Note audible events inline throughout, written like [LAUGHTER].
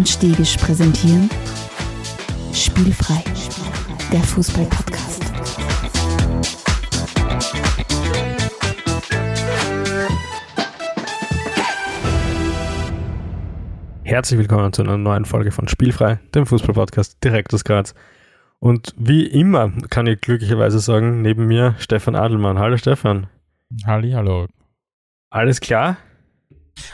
und Stegisch präsentieren Spielfrei, der Fußball-Podcast. Herzlich willkommen zu einer neuen Folge von Spielfrei, dem Fußball-Podcast direkt aus Graz. Und wie immer kann ich glücklicherweise sagen, neben mir Stefan Adelmann. Hallo Stefan. Halli, hallo. Alles klar?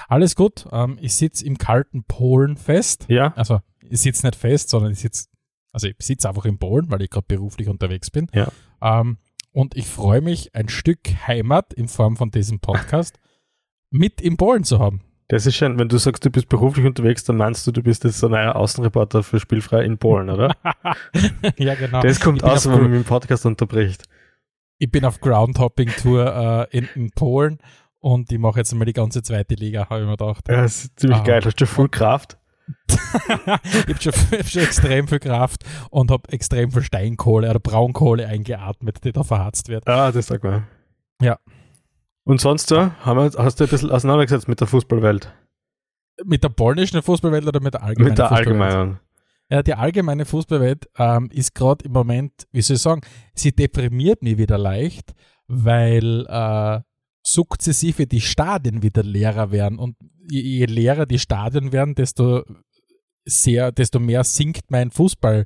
Alles gut. Ähm, ich sitze im kalten Polen fest. Ja. Also ich sitze nicht fest, sondern ich sitze, also ich sitze einfach in Polen, weil ich gerade beruflich unterwegs bin. Ja. Ähm, und ich freue mich, ein Stück Heimat in Form von diesem Podcast [LAUGHS] mit in Polen zu haben. Das ist schön, wenn du sagst, du bist beruflich unterwegs, dann meinst du, du bist jetzt so ein neuer Außenreporter für Spielfrei in Polen, oder? [LAUGHS] ja, genau. Das kommt aus, wenn man mit dem Podcast unterbricht. Ich bin auf Groundhopping-Tour äh, in, in Polen und ich mache jetzt mal die ganze zweite Liga, habe ich mir gedacht. Ja, das ist ziemlich Ah. geil. Hast du voll Kraft? [LAUGHS] ich habe schon, hab schon extrem viel Kraft und habe extrem viel Steinkohle oder Braunkohle eingeatmet, die da verharzt wird. Ah, das sag mal. Ja. Und sonst so, haben wir, hast du ein bisschen auseinandergesetzt mit der Fußballwelt? Mit der polnischen Fußballwelt oder mit der allgemeinen mit der allgemeinen. Ja, die allgemeine Fußballwelt ähm, ist gerade im Moment, wie soll ich sagen, sie deprimiert mich wieder leicht, weil äh, sukzessive die Stadien wieder leerer werden. Und je, leerer die Stadien werden, desto sehr, desto mehr sinkt mein Fußball,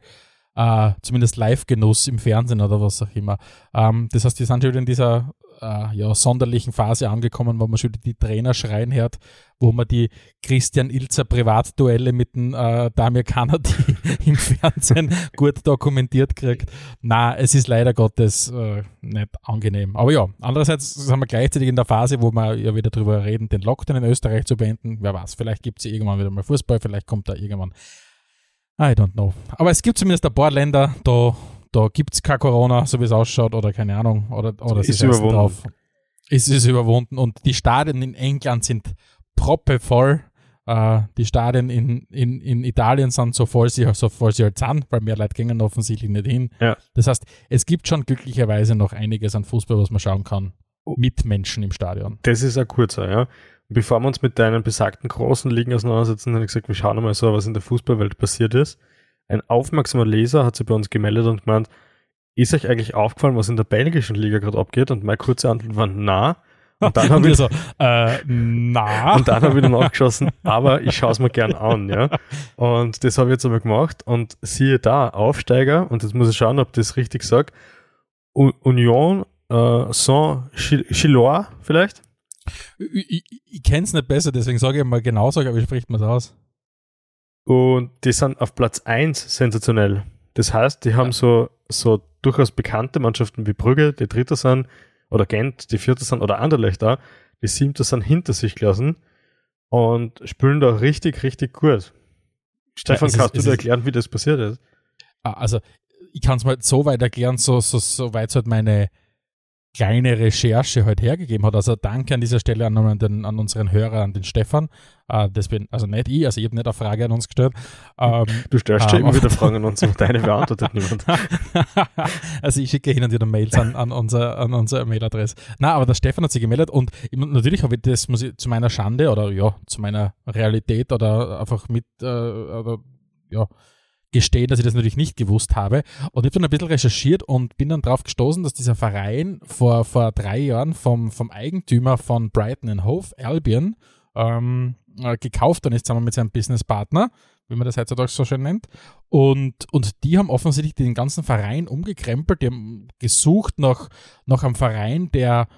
äh, zumindest Live-Genuss im Fernsehen oder was auch immer. Ähm, das heißt, wir sind schon wieder in dieser äh, ja, sonderlichen Phase angekommen, wo man schon die Trainer schreien hört, wo man die Christian Ilzer Privatduelle mit dem äh, Damir Kanadi [LAUGHS] im Fernsehen gut dokumentiert kriegt. Na, es ist leider Gottes äh, nicht angenehm. Aber ja, andererseits sind wir gleichzeitig in der Phase, wo wir ja wieder drüber reden, den Lockdown in Österreich zu beenden. Wer weiß, vielleicht gibt es irgendwann wieder mal Fußball, vielleicht kommt da irgendwann. I don't know. Aber es gibt zumindest ein paar Länder, da, da gibt es kein Corona, so wie es ausschaut, oder keine Ahnung, oder, oder sie Ist scheißen überwunden. drauf. Es ist überwunden und die Stadien in England sind proppevoll. Äh, die Stadien in, in, in Italien sind so voll, sie, so voll sie halt sind, weil mehr Leute gehen offensichtlich nicht hin. Ja. Das heißt, es gibt schon glücklicherweise noch einiges an Fußball, was man schauen kann, Oh. mit Menschen im Stadion. Das ist ein kurzer, ja. Bevor wir uns mit deinen besagten großen Ligen auseinandersetzen, habe ich gesagt, wir schauen mal so, was in der Fußballwelt passiert ist. Ein aufmerksamer Leser hat sich bei uns gemeldet und gemeint, ist euch eigentlich aufgefallen, was in der belgischen Liga gerade abgeht? Und meine kurze Antwort war na. [LAUGHS] Und dann habe wir ich, so, äh, na. [LAUGHS] und dann hab ich dann [LAUGHS] nachgeschossen, aber ich schaue es mir gern an, ja. Und das habe ich jetzt aber gemacht und siehe da, Aufsteiger, und jetzt muss ich schauen, ob das richtig sage, Union äh, Saint-Chilois vielleicht? ich ich, ich kenne es nicht besser, deswegen sage ich mal genau, sage, aber wie spricht man es aus? Und die sind auf Platz 1 sensationell. Das heißt, die haben Ja. so, so durchaus bekannte Mannschaften wie Brügge, die Dritter sind, oder Gent, die Vierter sind, oder Anderlecht da, die Siebter sind hinter sich gelassen und spielen da richtig, richtig gut. Stefan, ist- kannst du dir erklären, wie das passiert ist? Ah, Also, ich kann es mal so weit erklären, so, so, so weit halt meine kleine Recherche halt hergegeben hat. Also danke an dieser Stelle an, den, an unseren Hörer, an den Stefan. Äh, das bin also nicht ich, also ich habe nicht eine Frage an uns gestellt. Ähm, Du stellst Ah, schon immer wieder [LAUGHS] Fragen an uns und deine beantwortet niemand. [LAUGHS] also ich schicke hin und wieder Mails an, an, unser, an unsere Mailadresse. Na, aber der Stefan hat sich gemeldet und ich, natürlich habe ich das muss ich, zu meiner Schande oder ja, zu meiner Realität oder einfach mit äh, oder, ja, gestehen, dass ich das natürlich nicht gewusst habe. Und ich habe dann ein bisschen recherchiert und bin dann drauf gestoßen, dass dieser Verein vor, vor drei Jahren vom, vom Eigentümer von Brighton Hove, Albion, ähm, äh, gekauft worden ist, zusammen mit seinem Businesspartner, wie man das heutzutage so schön nennt. Und, und die haben offensichtlich den ganzen Verein umgekrempelt. Die haben gesucht nach, nach einem Verein, der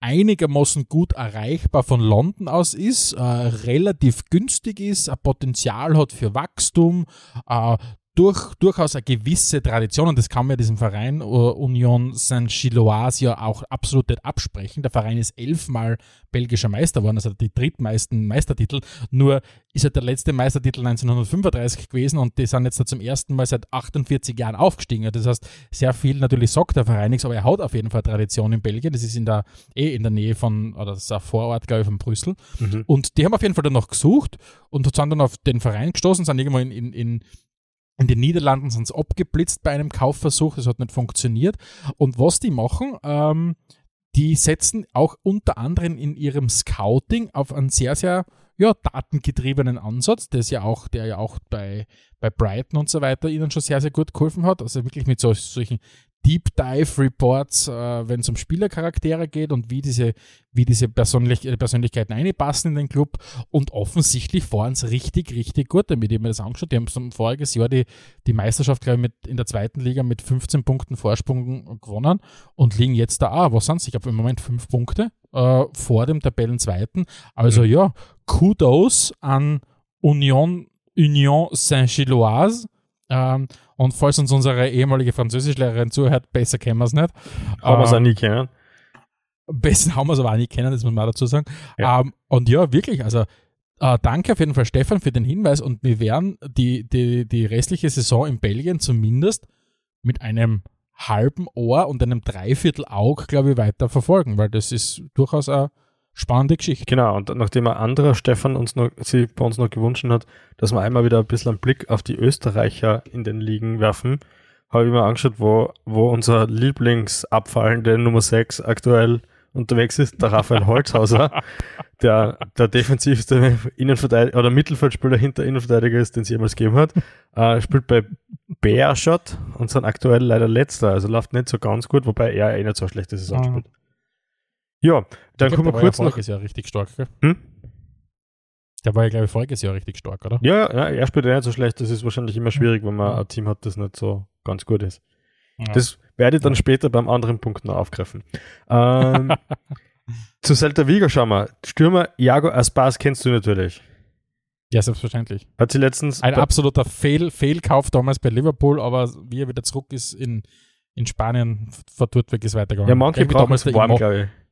einigermaßen gut erreichbar von London aus ist, äh, relativ günstig ist, ein Potenzial hat für Wachstum, äh, durch, durchaus eine gewisse Tradition, und das kann man diesem Verein äh, Union Saint-Gilloise ja auch absolut nicht absprechen. Der Verein ist elfmal belgischer Meister geworden, also die drittmeisten Meistertitel. Nur ist ja der letzte Meistertitel 1935 gewesen und die sind jetzt da zum ersten Mal seit 48 Jahren aufgestiegen. Das heißt, sehr viel natürlich sagt der Verein nichts, aber er hat auf jeden Fall Tradition in Belgien. Das ist in der, eh in der Nähe von, oder das ist ein Vorort, glaube ich, von Brüssel. Mhm. Und die haben auf jeden Fall danach gesucht und sind dann auf den Verein gestoßen, sind irgendwo in, in, in, in den Niederlanden sind sie abgeblitzt bei einem Kaufversuch, das hat nicht funktioniert. Und was die machen, ähm, die setzen auch unter anderem in ihrem Scouting auf einen sehr, sehr ja, datengetriebenen Ansatz, der ja auch, der ja auch bei, bei Brighton und so weiter ihnen schon sehr, sehr gut geholfen hat. Also wirklich mit so, solchen Deep Dive Reports, äh, wenn es um Spielercharaktere geht und wie diese, wie diese Persönlich Persönlichkeiten einpassen in den Club. Und offensichtlich fahren es richtig, richtig gut damit. Ich habe mir das angeschaut. Die haben so voriges Jahr die, die Meisterschaft, glaube ich, mit, in der zweiten Liga mit 15 Punkten Vorsprung gewonnen und liegen jetzt da auch. Was sind es? Ich habe im Moment fünf Punkte äh, vor dem Tabellenzweiten. Also mhm. ja, Kudos an Union, Union Saint-Gilloise. Ähm, und falls uns unsere ehemalige Französischlehrerin zuhört, besser kennen wir es nicht. Haben wir es auch nie kennen. Besser haben wir es aber auch nie kennen, das muss man auch dazu sagen. Ja. Ähm, und ja, wirklich, also äh, danke auf jeden Fall, Stefan, für den Hinweis. Und wir werden die, die, die restliche Saison in Belgien zumindest mit einem halben Ohr und einem Dreiviertel Aug, glaube ich, weiter verfolgen, weil das ist durchaus eine spannende Geschichte. Genau, und nachdem ein anderer Stefan uns noch, sie bei uns noch gewünscht hat, dass wir einmal wieder ein bisschen einen Blick auf die Österreicher in den Ligen werfen, habe ich mir angeschaut, wo, wo unser Lieblingsabfallende Nummer 6 aktuell unterwegs ist, der Raphael Holzhauser, [LAUGHS] der der defensivste Innenverteidiger oder Mittelfeldspieler hinter Innenverteidiger ist, den es jemals gegeben hat. Äh, spielt bei Bearshot und sind aktuell leider letzter, also läuft nicht so ganz gut, wobei er eh nicht so schlecht ist, Saison mhm. spielt. Ja, dann kommen wir kurz ja noch. Jahr richtig stark, gell? Hm? Der war ja, glaube ich, voriges Jahr richtig stark, oder? Ja, ja, er spielt ja nicht so schlecht. Das ist wahrscheinlich immer schwierig, wenn man ein Team hat, das nicht so ganz gut ist. Ja. Das werde ich dann später beim anderen Punkt noch aufgreifen. Ähm, [LAUGHS] zu Celta Vigo schauen wir. Stürmer Iago Aspas kennst du natürlich. Ja, selbstverständlich. Hat sie letztens. Ein absoluter Fehl, Fehlkauf damals bei Liverpool, aber wie er wieder zurück ist in, in Spanien, von dort weg ist weitergegangen. Ja, manche brauchen es warm, glaube ich.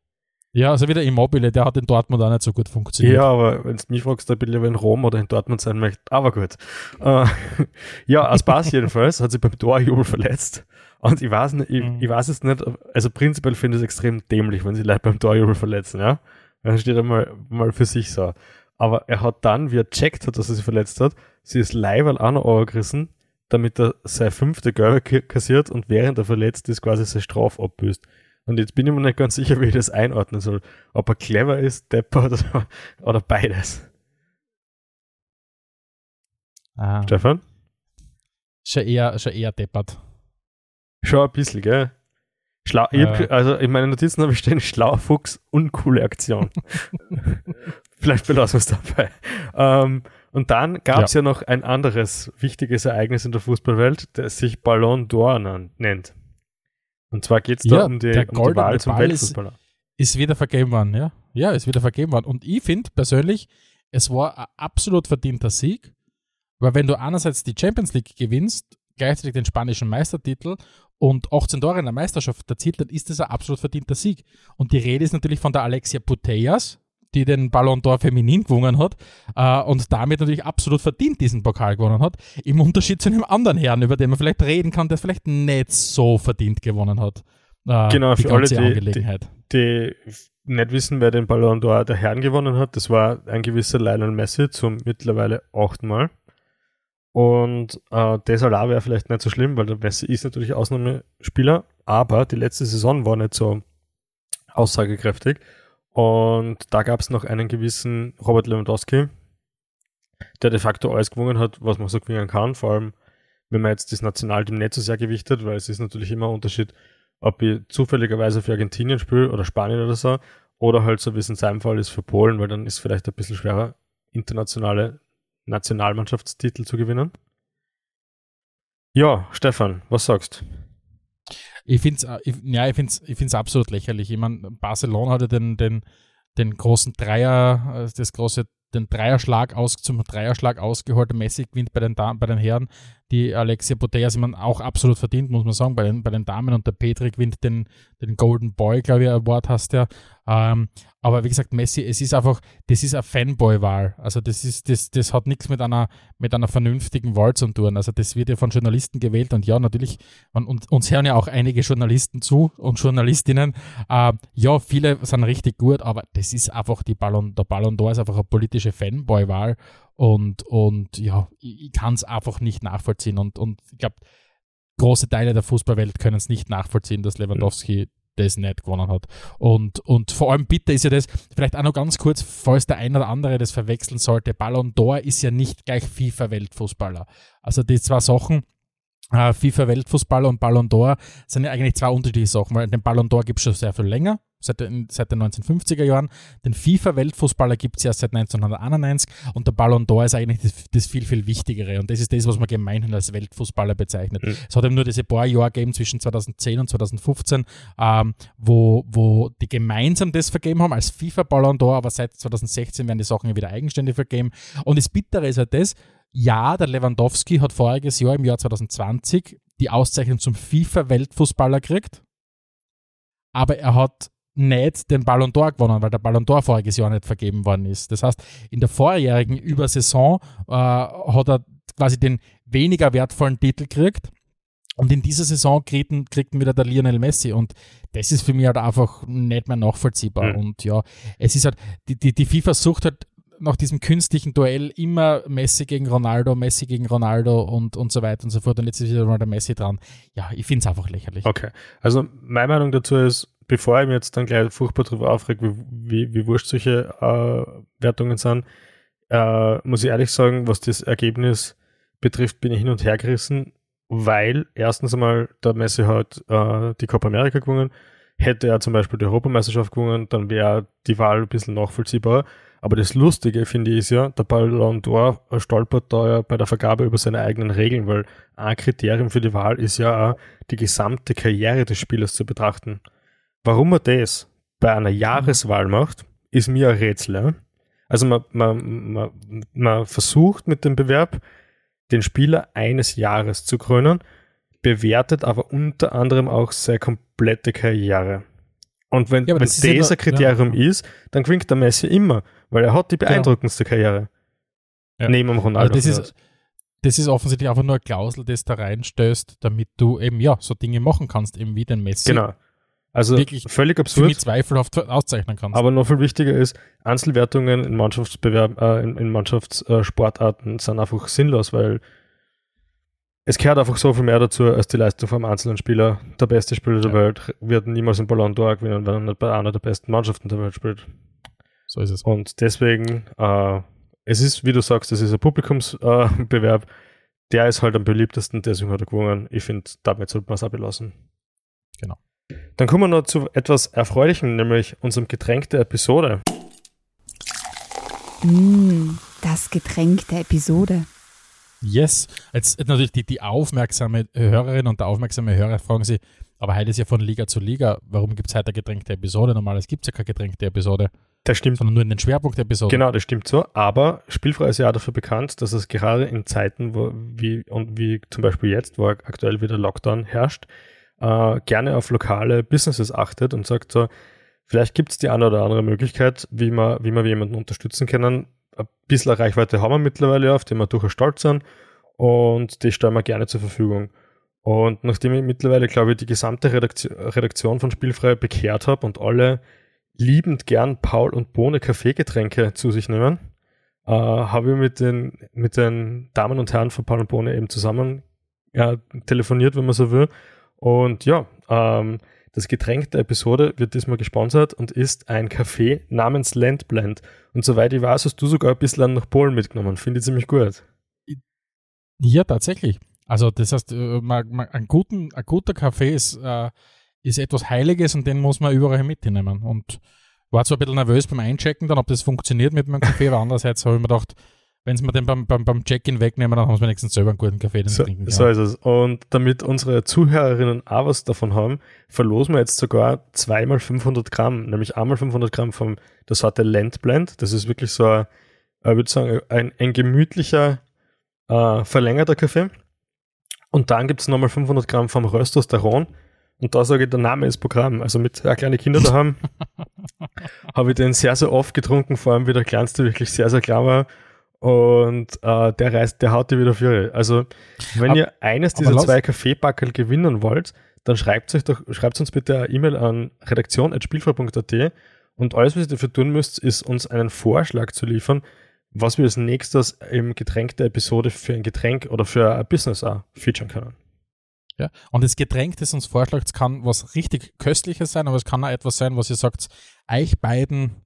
Ja, also wieder Immobile, der hat in Dortmund auch nicht so gut funktioniert. Ja, aber wenn du mich fragst, da bin ich lieber in Rom oder in Dortmund sein möchte. Aber gut. Äh, [LAUGHS] ja, Aspas jedenfalls hat sich beim Torjubel verletzt. Und ich weiß, nicht, ich, mhm. ich weiß es nicht, also prinzipiell finde ich es extrem dämlich, wenn sie Leute beim Torjubel verletzen, ja. Dann steht er mal, mal für sich so. Aber er hat dann, wie er checkt hat, dass er sich verletzt hat, sie ist live auch noch angerissen, damit er seine fünfte Gelbe kassiert und während er verletzt ist, quasi seine Strafe abbüßt. Und jetzt bin ich mir nicht ganz sicher, wie ich das einordnen soll. Ob er clever ist, depper oder, oder beides. Ah. Stefan? Schon eher, schon eher deppert. Schon ein bisschen, gell? Schlau, äh. hab, also in meinen Notizen habe ich stehen, schlauer Fuchs, uncoole Aktion. [LAUGHS] Vielleicht belassen wir es dabei. Ähm, und dann gab es ja. ja. noch ein anderes wichtiges Ereignis in der Fußballwelt, das sich Ballon d'Or nennt. Und zwar geht es da ja, um, die, um die Wahl zum Ball Weltfußballer. Ist, ist wieder vergeben worden, ja. Ja, ist wieder vergeben worden. Und ich finde persönlich, es war ein absolut verdienter Sieg, weil wenn du einerseits die Champions League gewinnst, gleichzeitig den spanischen Meistertitel und 18 Tore in der Meisterschaft erzielt, dann ist das ein absolut verdienter Sieg. Und die Rede ist natürlich von der Alexia Putellas, die den Ballon d'Or feminin gewonnen hat äh, und damit natürlich absolut verdient diesen Pokal gewonnen hat. Im Unterschied zu einem anderen Herrn, über den man vielleicht reden kann, der vielleicht nicht so verdient gewonnen hat. Äh, genau, für alle, die, die, die, nicht wissen, wer den Ballon d'Or der Herren gewonnen hat, das war ein gewisser Lionel Messi zum mittlerweile achten Mal. Und äh, deshalb wäre vielleicht nicht so schlimm, weil der Messi ist natürlich Ausnahmespieler, aber die letzte Saison war nicht so aussagekräftig. Und da gab es noch einen gewissen Robert Lewandowski, der de facto alles gewonnen hat, was man so gewinnen kann. Vor allem, wenn man jetzt das Nationalteam nicht so sehr gewichtet, weil es ist natürlich immer ein Unterschied, ob ich zufälligerweise für Argentinien spiele oder Spanien oder so, oder halt so wie es in seinem Fall ist für Polen, weil dann ist vielleicht ein bisschen schwerer, internationale Nationalmannschaftstitel zu gewinnen. Ja, Stefan, was sagst du? Ich finde es ja, ich find's, ich find's absolut lächerlich. Ich meine, Barcelona hatte den, den, den großen Dreier, äh, das große, den Dreierschlag aus, zum Dreierschlag ausgeholt. Messi gewinnt bei den, bei den Herren. Die Alexia Putellas, man auch absolut verdient, muss man sagen, bei den, bei den Damen. Und der Petri gewinnt den, den Golden Boy, glaube ich, Award hast du ja. Ähm, aber wie gesagt, Messi, es ist einfach, das ist eine Fanboy-Wahl. Also das ist, das, das hat nichts mit einer, mit einer vernünftigen Wahl zu tun. Also das wird ja von Journalisten gewählt und ja, natürlich, und, und uns hören ja auch einige Journalisten zu und Journalistinnen. Äh, ja, viele sind richtig gut, aber das ist einfach die Ballon, der Ballon d'Or ist einfach eine politische Fanboy-Wahl und, und ja, ich, ich kann es einfach nicht nachvollziehen und, und ich glaube, große Teile der Fußballwelt können es nicht nachvollziehen, dass Lewandowski das nicht gewonnen hat. Und, und vor allem bitter ist ja das, vielleicht auch noch ganz kurz, falls der eine oder andere das verwechseln sollte, Ballon d'Or ist ja nicht gleich FIFA-Weltfußballer. Also die zwei Sachen, äh, FIFA-Weltfußballer und Ballon d'Or sind ja eigentlich zwei unterschiedliche Sachen, weil den Ballon d'Or gibt es schon sehr viel länger, seit, den, seit den 1950er Jahren. Den FIFA-Weltfußballer gibt es erst seit 1991 und der Ballon d'Or ist eigentlich das, das, viel, viel Wichtigere. Und das ist das, was man gemeinhin als Weltfußballer bezeichnet. Mhm. Es hat eben nur diese paar Jahre gegeben zwischen 2010 und 2015, ähm, wo, wo die gemeinsam das vergeben haben als FIFA-Ballon d'Or, aber seit 2016 werden die Sachen ja wieder eigenständig vergeben. Und das Bittere ist halt das, ja, der Lewandowski hat voriges Jahr im Jahr 2020 die Auszeichnung zum FIFA-Weltfußballer gekriegt, aber er hat nicht den Ballon d'Or gewonnen, weil der Ballon d'Or voriges Jahr nicht vergeben worden ist. Das heißt, in der vorjährigen Übersaison äh, hat er quasi den weniger wertvollen Titel gekriegt. Und in dieser Saison kriegten, kriegten wieder der Lionel Messi. Und das ist für mich halt einfach nicht mehr nachvollziehbar. Mhm. Und ja, es ist halt, die, die, die FIFA sucht halt nach diesem künstlichen Duell immer Messi gegen Ronaldo, Messi gegen Ronaldo und, und so weiter und so fort. Und jetzt ist wieder mal der Messi dran. Ja, ich finde es einfach lächerlich. Okay. Also meine Meinung dazu ist, bevor ich mir jetzt dann gleich furchtbar darüber aufrege, wie, wie, wie wurscht solche äh, Wertungen sind, äh, muss ich ehrlich sagen, was das Ergebnis betrifft, bin ich hin und her gerissen, weil erstens einmal der Messi hat äh, die Copa America gewonnen, hätte er zum Beispiel die Europameisterschaft gewonnen, dann wäre die Wahl ein bisschen nachvollziehbar. Aber das Lustige, finde ich, ist ja, der Ballon d'Or stolpert da ja bei der Vergabe über seine eigenen Regeln, weil ein Kriterium für die Wahl ist ja auch, die gesamte Karriere des Spielers zu betrachten. Warum er das bei einer Jahreswahl macht, ist mir ein Rätsel. Also man, man, man, man versucht mit dem Bewerb, den Spieler eines Jahres zu krönen, bewertet aber unter anderem auch seine komplette Karriere. Und wenn, ja, wenn das, das ein Kriterium ja. ist, dann gewinnt der Messi immer, weil er hat die genau. beeindruckendste genau. Karriere. Ja. Neben dem Ronaldo. Also das, ist, das ist offensichtlich einfach nur eine Klausel, das da reinstößt, damit du eben ja so Dinge machen kannst, eben wie den Messi. Genau. Also wirklich völlig absurd. Für zweifelhaft auszeichnen kannst. Aber noch viel wichtiger ist, Einzelwertungen in Mannschaftsbewerb, äh, in, in Mannschaftssportarten sind einfach sinnlos, weil es gehört einfach so viel mehr dazu als die Leistung vom einzelnen Spieler. Der beste Spieler der Welt wird niemals einen Ballon d'Or gewinnen, wenn er nicht bei einer der besten Mannschaften der Welt spielt. So ist es. Und deswegen, äh, es ist, wie du sagst, es ist ein Publikumsbewerb. Äh, der ist halt am beliebtesten, deswegen hat er gewonnen. Ich finde, damit sollte man es auch belassen. Genau. Dann kommen wir noch zu etwas Erfreulichem, nämlich unserem Getränk der Episode. Mm, das Getränk der Episode. Yes. Jetzt natürlich die, die aufmerksame Hörerin und der aufmerksame Hörer fragen sich, aber heute ist ja von Liga zu Liga, warum gibt es heute eine getränkte Episode? Normalerweise gibt es ja keine getränkte Episode. Das stimmt. Sondern nur in den Schwerpunkt der Episode. Genau, das stimmt so. Aber Spielfrei ist ja auch dafür bekannt, dass es gerade in Zeiten, wo, wie, und wie zum Beispiel jetzt, wo aktuell wieder Lockdown herrscht, äh, gerne auf lokale Businesses achtet und sagt so, vielleicht gibt es die eine oder andere Möglichkeit, wie man, wie wir jemanden unterstützen können, ein bisschen Reichweite haben wir mittlerweile, auf die wir durchaus stolz sind und die stellen wir gerne zur Verfügung. Und nachdem ich mittlerweile, glaube ich, die gesamte Redaktion von Spielfrei bekehrt habe und alle liebend gern Paul und Bohne Kaffeegetränke zu sich nehmen, äh, habe ich mit den, mit den Damen und Herren von Paul und Bohne eben zusammen ja, telefoniert, wenn man so will. Und ja, ähm, das Getränk der Episode wird diesmal gesponsert und ist ein Kaffee namens Landblend. Und soweit ich weiß, hast du sogar ein bisschen nach Polen mitgenommen. Finde ich ziemlich gut. Ja, tatsächlich. Also das heißt, äh, ein, guten, ein guter Kaffee ist, äh, ist etwas Heiliges und den muss man überall mitnehmen. Und war zwar ein bisschen nervös beim Einchecken, dann ob das funktioniert mit meinem Kaffee, aber [LAUGHS] andererseits habe ich mir gedacht, wenn sie mir den beim, beim, beim Check-in wegnehmen, dann haben sie wenigstens selber einen guten Kaffee, den so, trinken kann. So ist es. Und damit unsere Zuhörerinnen auch was davon haben, verlosen wir jetzt sogar zweimal 500 Gramm, nämlich einmal 500 Gramm vom der Sorte Landblend. Das ist wirklich so, ein, ich würde sagen, ein, ein gemütlicher, äh, verlängerter Kaffee. Und dann gibt es nochmal 500 Gramm vom Rösters Daron. Und da sage ich, der Name ist Programm. Also mit zwei kleinen Kinder daheim [LAUGHS] habe ich den sehr, sehr oft getrunken, vor allem wie der kleinste wirklich sehr, sehr klar war. Und äh, der reißt, der haut dir wieder für. Also, wenn aber, ihr eines dieser zwei Kaffeebackel gewinnen wollt, dann schreibt euch doch, schreibt uns bitte eine E-Mail an redaktion.spielfrei.at und alles, was ihr dafür tun müsst, ist uns einen Vorschlag zu liefern, was wir als nächstes im Getränk der Episode für ein Getränk oder für ein Business auch featuren können. Ja? Und das Getränk, das uns vorschlägt, kann was richtig Köstliches sein, aber es kann auch etwas sein, was ihr sagt, euch beiden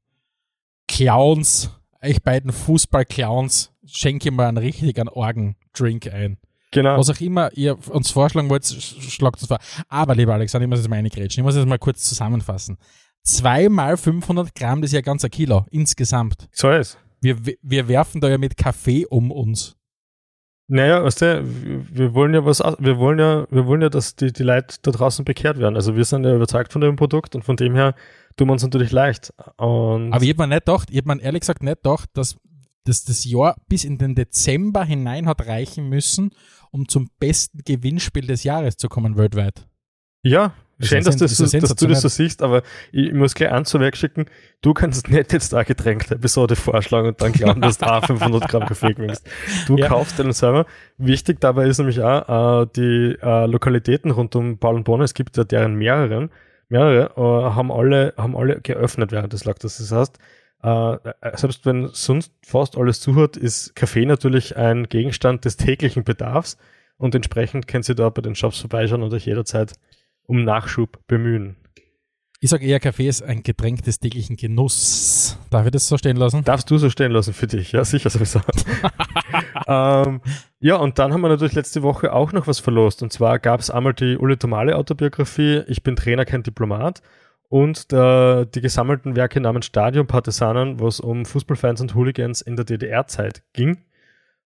Clowns, euch beiden Fußball-Clowns, schenke mal einen richtigen Orgendrink ein. Genau. Was auch immer ihr uns vorschlagen wollt, schlagt uns vor. Aber, lieber Alexander, ich muss jetzt mal eine grätschen. Ich muss jetzt mal kurz zusammenfassen. Zweimal 500 Gramm, das ist ja ganz ein Kilo insgesamt. So ist. Wir, wir werfen da ja mit Kaffee um uns. Naja, weißt du, wir wollen ja was, wir wollen ja, wir wollen ja, dass die, die Leute da draußen bekehrt werden. Also wir sind ja überzeugt von dem Produkt und von dem her tun wir uns natürlich leicht. Und Aber ich habe mir nicht gedacht, ich habe mir ehrlich gesagt nicht gedacht, dass, dass das Jahr bis in den Dezember hinein hat reichen müssen, um zum besten Gewinnspiel des Jahres zu kommen weltweit. ja, schön, dass, das, sen- das ist dass du das so siehst, aber ich, muss gleich eins vorwegschicken, du kannst [LAUGHS] nicht jetzt eine Getränke-Episode vorschlagen und dann glauben, dass du auch 500 Gramm Kaffee gewinnst. Du Ja. kaufst den selber. Wichtig dabei ist nämlich auch, äh, die äh, Lokalitäten rund um Paul und Bonner, es gibt ja deren mehreren, mehrere, äh, haben alle, haben alle geöffnet während des Lockdowns. Das heißt, äh, selbst wenn sonst fast alles zuhört, ist Kaffee natürlich ein Gegenstand des täglichen Bedarfs und entsprechend könnt ihr da bei den Shops vorbeischauen und euch jederzeit um Nachschub bemühen. Ich sage eher, Kaffee ist ein Getränk des täglichen Genuss. Darf ich das so stehen lassen? Darfst du so stehen lassen für dich? Ja, sicher sowieso. [LAUGHS] ähm, ja, und dann haben wir natürlich letzte Woche auch noch was verlost. Und zwar gab es einmal die Ulle Tomale Autobiografie Ich bin Trainer, kein Diplomat und der, die gesammelten Werke namens Stadion Partisanen, wo es um Fußballfans und Hooligans in der DDR-Zeit ging.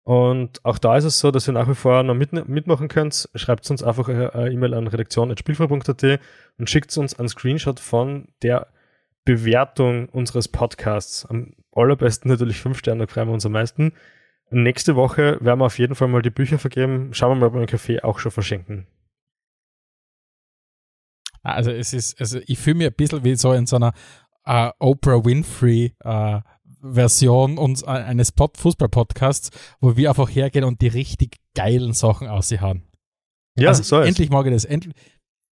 Und auch da ist es so, dass ihr nach wie vor noch mit, mitmachen könnt. Schreibt uns einfach eine eine E-Mail an redaktion.spielfrei.at und schickt uns einen Screenshot von der Bewertung unseres Podcasts. Am allerbesten natürlich fünf Sterne, freuen wir uns am meisten. Nächste Woche werden wir auf jeden Fall mal die Bücher vergeben. Schauen wir mal, ob wir einen Kaffee auch schon verschenken. Also es ist, also ich fühle mich ein bisschen wie so in so einer äh, Oprah Winfrey äh, Version uns, äh, eines Pod Fußball-Podcasts, wo wir einfach hergehen und die richtig geilen Sachen aushauen. Ja, also so ist. endlich mag ich das. Endlich,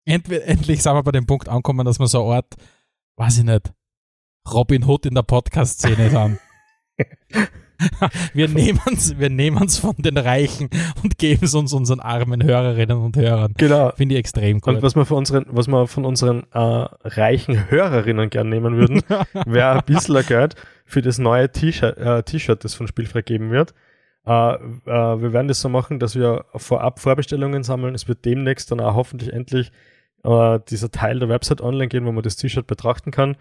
endlich, endlich sind wir bei dem Punkt angekommen, dass wir so eine Art, weiß ich nicht, Robin Hood in der Podcast-Szene sind. [LAUGHS] wir nehmen's, wir nehmen's von den Reichen und geben es uns unseren armen Hörerinnen und Hörern. Genau. Finde ich extrem cool. Und was wir von unseren, was wir von unseren äh, reichen Hörerinnen gern nehmen würden, [LAUGHS] wäre ein bisschen Geld für das neue T-Shirt, äh, T-Shirt, das von Spielfrei geben wird. Äh, äh, wir werden das so machen, dass wir vorab Vorbestellungen sammeln. Es wird demnächst dann auch hoffentlich endlich äh, dieser Teil der Website online gehen, wo man das T-Shirt betrachten kann.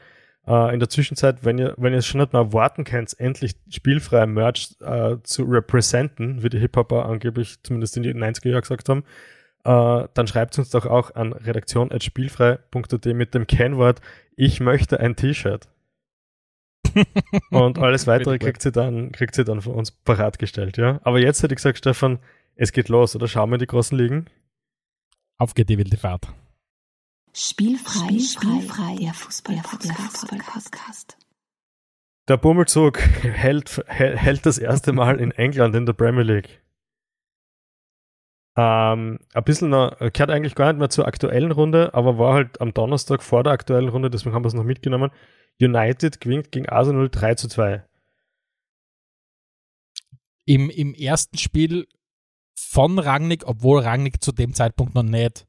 Äh, in der Zwischenzeit, wenn ihr, wenn ihr es schon nicht mehr warten könnt, endlich spielfrei Merch äh, zu representen, wie die Hip-Hopper angeblich zumindest in den 90er Jahren gesagt haben, äh, dann schreibt uns doch auch an redaktion.spielfrei.at mit dem Kennwort Ich möchte ein T-Shirt. Und alles weitere kriegt sie dann, kriegt sie dann von uns bereitgestellt, ja. Aber jetzt hätte ich gesagt, Stefan, es geht los, oder schauen wir in die großen Ligen? Auf geht die wilde Fahrt. Spielfrei, spielfrei, der Fußball-Podcast. Der Bummelzug [LAUGHS] hält, hält das erste Mal in England in der Premier League. Ähm, ein bisschen noch, gehört eigentlich gar nicht mehr zur aktuellen Runde, aber war halt am Donnerstag vor der aktuellen Runde, deswegen haben wir es noch mitgenommen. United gewinnt gegen Arsenal 3 zu 2. Im, Im ersten Spiel von Rangnick, obwohl Rangnick zu dem Zeitpunkt noch nicht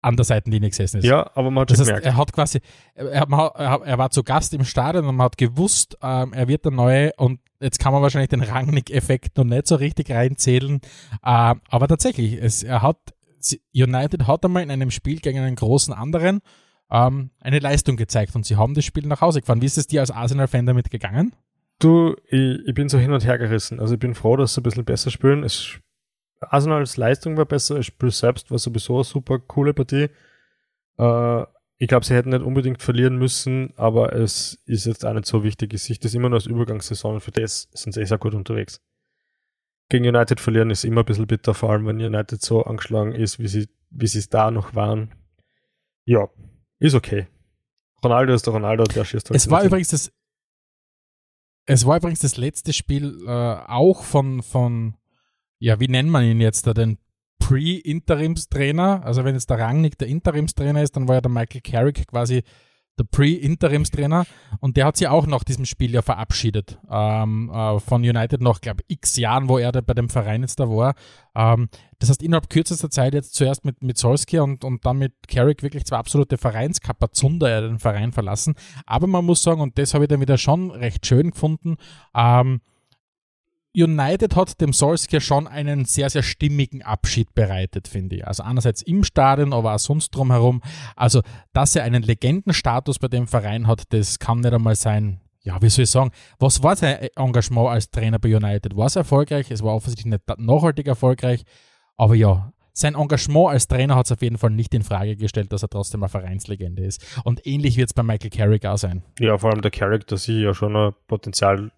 an der Seitenlinie gesessen ist. Ja, aber man hat Das heißt, gemerkt. er hat quasi, er, er, er war zu Gast im Stadion und man hat gewusst, ähm, er wird der Neue und jetzt kann man wahrscheinlich den Rangnick-Effekt noch nicht so richtig reinzählen. Ähm, aber tatsächlich, es, er hat, United hat einmal in einem Spiel gegen einen großen anderen ähm, eine Leistung gezeigt und sie haben das Spiel nach Hause gefahren. Wie ist es dir als Arsenal-Fan damit gegangen? Du, ich, ich bin so hin und her gerissen. Also ich bin froh, dass sie ein bisschen besser spielen. Es, Arsenals Leistung war besser, das Spiel selbst war sowieso eine super coole Partie. Äh, ich glaube, sie hätten nicht unbedingt verlieren müssen, aber es ist jetzt auch nicht so wichtig. Ich sehe das immer nur als Übergangssaison. Für das sind sie eh sehr gut unterwegs. Gegen United verlieren ist immer ein bisschen bitter, vor allem wenn United so angeschlagen ist, wie sie, wie sie es da noch waren. Ja, ist okay. Ronaldo ist der Ronaldo, der schießt halt Es war übrigens das, es war übrigens das letzte Spiel äh, auch von, von, ja, wie nennt man ihn jetzt da, den Pre-Interimstrainer. Also wenn jetzt der Rangnick der Interimstrainer ist, dann war ja der Michael Carrick quasi der Pre-Interimstrainer, und der hat sich auch nach diesem Spiel ja verabschiedet ähm, äh, von United nach, glaube ich, x Jahren, wo er da bei dem Verein jetzt da war. Ähm, das heißt, innerhalb kürzester Zeit jetzt zuerst mit, mit Solskjaer und, und dann mit Carrick wirklich zwei absolute Vereinskapazunder er den Verein verlassen. Aber man muss sagen, und das habe ich dann wieder schon recht schön gefunden, ähm, United hat dem Solskjaer schon einen sehr, sehr stimmigen Abschied bereitet, finde ich. Also einerseits im Stadion, aber auch sonst drumherum. Also, dass er einen Legendenstatus bei dem Verein hat, das kann nicht einmal sein, ja, wie soll ich sagen, was war sein Engagement als Trainer bei United? War es erfolgreich? Es war offensichtlich nicht nachhaltig erfolgreich, aber ja, sein Engagement als Trainer hat es auf jeden Fall nicht in Frage gestellt, dass er trotzdem eine Vereinslegende ist. Und ähnlich wird es bei Michael Carrick auch sein. Ja, vor allem der Carrick, da sehe ich ja schon ein Potenzial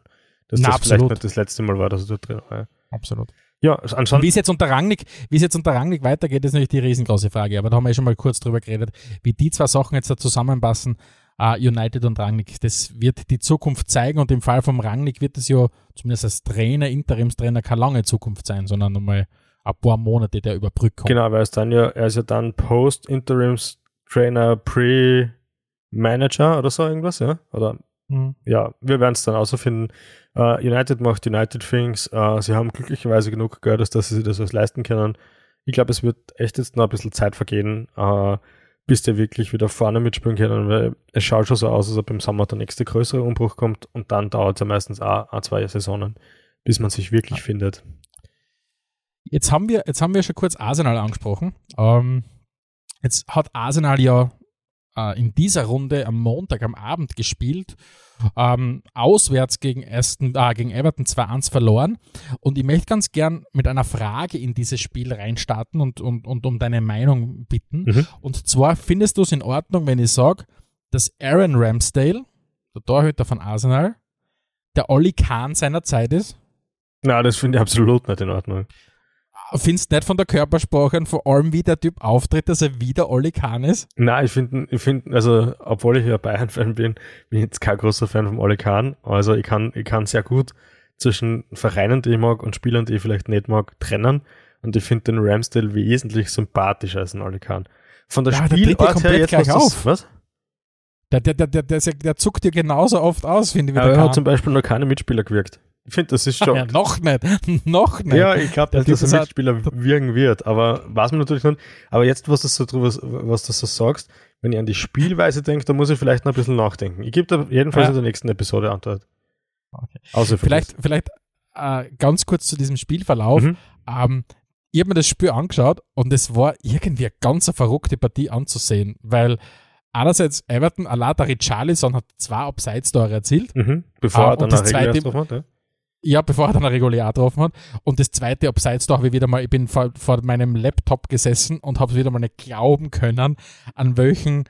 dass Na, das absolut. vielleicht nicht das letzte Mal war, dass er dort drin war. Absolut. Ja, Und ansonsten. wie es jetzt unter Rangnick, wie es jetzt unter Rangnick weitergeht, ist natürlich die riesengroße Frage. Aber da haben wir ja schon mal kurz drüber geredet, wie die zwei Sachen jetzt da zusammenpassen, uh, United und Rangnick. Das wird die Zukunft zeigen und im Fall vom Rangnick wird es ja zumindest als Trainer, Interimstrainer keine lange Zukunft sein, sondern nochmal ein paar Monate der Überbrückung. Genau, weil er ist dann ja, er ist ja dann Post-Interims-Trainer, Pre-Manager oder so irgendwas, ja? Oder Mhm. ja, wir werden es dann außerfinden. Uh, United macht United Things. Uh, sie haben glücklicherweise genug Geld, dass sie sich das was leisten können. Ich glaube, es wird echt jetzt noch ein bisschen Zeit vergehen, uh, bis der wirklich wieder vorne mitspielen können, weil es schaut schon so aus, als ob im Sommer der nächste größere Umbruch kommt und dann dauert es ja meistens auch, auch zwei Saisonen, bis man sich wirklich findet. Jetzt haben wir, jetzt haben wir schon kurz Arsenal angesprochen. Ähm, jetzt hat Arsenal ja äh, in dieser Runde am Montag am Abend gespielt, ähm, auswärts gegen, Aston, äh, gegen Everton 2-1 verloren. Und ich möchte ganz gern mit einer Frage in dieses Spiel reinstarten und, und, und um deine Meinung bitten. Mhm. Und zwar findest du es in Ordnung, wenn ich sage, dass Aaron Ramsdale, der Torhüter von Arsenal, der Olli Kahn seiner Zeit ist? Na, das finde ich absolut nicht in Ordnung. Findest du nicht von der Körpersprache und vor allem, wie der Typ auftritt, dass er wieder Olli Kahn ist? Nein, ich finde, ich finde, also, obwohl ich ja Bayern-Fan bin, bin ich jetzt kein großer Fan vom Ole Kahn. Also, ich kann, ich kann sehr gut zwischen Vereinen, die ich mag, und Spielern, die ich vielleicht nicht mag, trennen. Und ich finde den Ramsdale wesentlich sympathischer als den Ole Kahn. Von der Ja, der Spielart her komplett jetzt, gleich das, auf. was? Der, der, der, der, der, der zuckt dir genauso oft aus, finde ich, wie Aber der er hat zum Beispiel noch keine Mitspieler gewirkt. Ich finde, das ist schon. Ja, noch nicht, [LAUGHS] noch nicht. Ja, ich glaube, dass das ein Mitspieler wirken wird, aber weiß man natürlich nicht. Aber jetzt, was du so drüber, was du so sagst, wenn ich an die Spielweise denke, da muss ich vielleicht noch ein bisschen nachdenken. Ich gebe da jedenfalls Ja. in der nächsten Episode Antwort. Okay. Außer Vielleicht, vielleicht äh, ganz kurz zu diesem Spielverlauf. Mhm. Ähm, ich habe mir das Spiel angeschaut und es war irgendwie eine ganz verrückte Partie anzusehen, weil einerseits Everton, allein der Richarlison hat zwei Abseits-Tore erzielt, Mhm. Bevor Ah, er dann das zweite- hat, ja. Ja, bevor er dann eine regulär getroffen hat. Und das zweite Abseits-Tor habe ich wieder mal, ich bin vor, vor meinem Laptop gesessen und habe wieder mal nicht glauben können, an welchen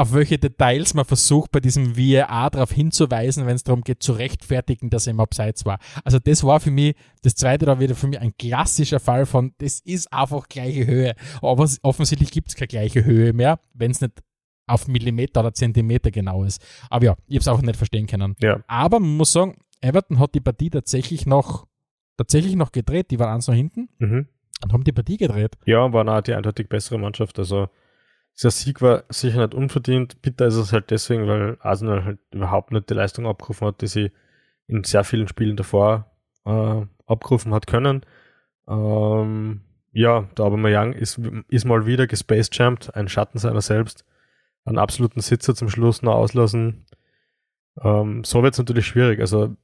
auf welche Details man versucht, bei diesem VAR darauf hinzuweisen, wenn es darum geht, zu rechtfertigen, dass er im Abseits war. Also das war für mich, das zweite war wieder für mich ein klassischer Fall von, das ist einfach gleiche Höhe. Aber offensichtlich gibt es keine gleiche Höhe mehr, wenn es nicht auf Millimeter oder Zentimeter genau ist. Aber ja, ich habe es auch nicht verstehen können. Ja. Aber man muss sagen, Everton hat die Partie tatsächlich noch, tatsächlich noch gedreht. Die waren eins noch hinten Mhm. und haben die Partie gedreht. Ja, war auch die eindeutig bessere Mannschaft. Also dieser Sieg war sicher nicht unverdient. Bitter ist es halt deswegen, weil Arsenal halt überhaupt nicht die Leistung abgerufen hat, die sie in sehr vielen Spielen davor äh, abgerufen hat können. Ähm, ja, der Aubameyang ist, ist mal wieder gespacejampt, ein Schatten seiner selbst. Einen absoluten Sitzer zum Schluss noch auslassen. Ähm, so wird es natürlich schwierig. Also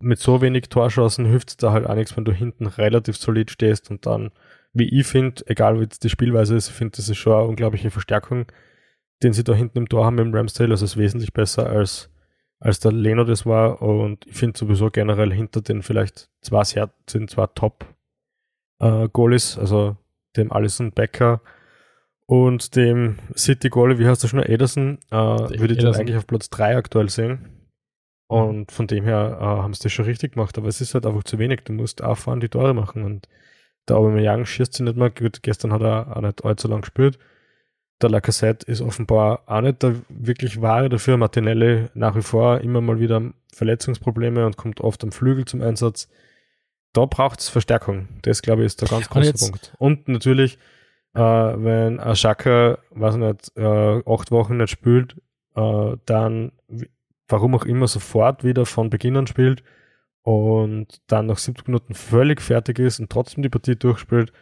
mit so wenig Torschancen hilft es da halt auch nichts, wenn du hinten relativ solid stehst und dann, wie ich finde, egal wie jetzt die Spielweise ist, ich finde, das ist schon eine unglaubliche Verstärkung, den sie da hinten im Tor haben dem Ramsdale. Also es ist wesentlich besser als, als der Leno das war und ich finde sowieso generell hinter den vielleicht zwei sehr, sind zwei Top äh, Goalies, also dem Allison Becker und dem City Goalie, wie heißt der schon, Ederson, äh, würde ich den eigentlich auf Platz 3 aktuell sehen. Und von dem her äh, haben sie das schon richtig gemacht, aber es ist halt einfach zu wenig. Du musst auffahren, die Tore machen. Und der Aubameyang schießt sie nicht mehr. Gut, gestern hat er auch nicht allzu lang gespielt. Der Lacazette ist offenbar auch nicht der wirklich wahre dafür. Martinelli nach wie vor immer mal wieder Verletzungsprobleme und kommt oft am Flügel zum Einsatz. Da braucht es Verstärkung. Das, glaube ich, ist der ganz große Punkt. Und natürlich, äh, wenn ein Schaka, weiß ich nicht, äh, acht Wochen nicht spielt, äh, dann warum auch immer sofort wieder von Beginn an spielt und dann nach 70 Minuten völlig fertig ist und trotzdem die Partie durchspielt,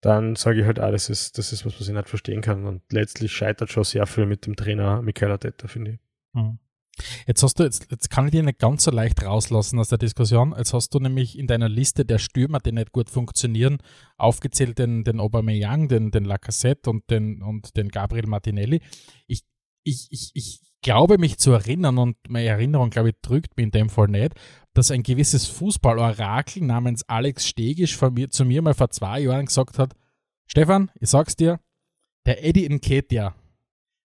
dann sage ich halt, ah, das ist, das ist was, was ich nicht verstehen kann. Und letztlich scheitert schon sehr viel mit dem Trainer Michael Arteta, finde ich. Mhm. Jetzt hast du, jetzt, jetzt kann ich dich nicht ganz so leicht rauslassen aus der Diskussion. Jetzt hast du nämlich in deiner Liste der Stürmer, die nicht gut funktionieren, aufgezählt den, den Aubameyang, den, den Lacazette und den, und den Gabriel Martinelli. Ich, ich, ich, ich glaube mich zu erinnern und meine Erinnerung, glaube ich, drückt mich in dem Fall nicht, dass ein gewisses Fußballorakel namens Alex Stegisch mir, zu mir mal vor zwei Jahren gesagt hat, Stefan, ich sag's dir, der Eddie Nketiah,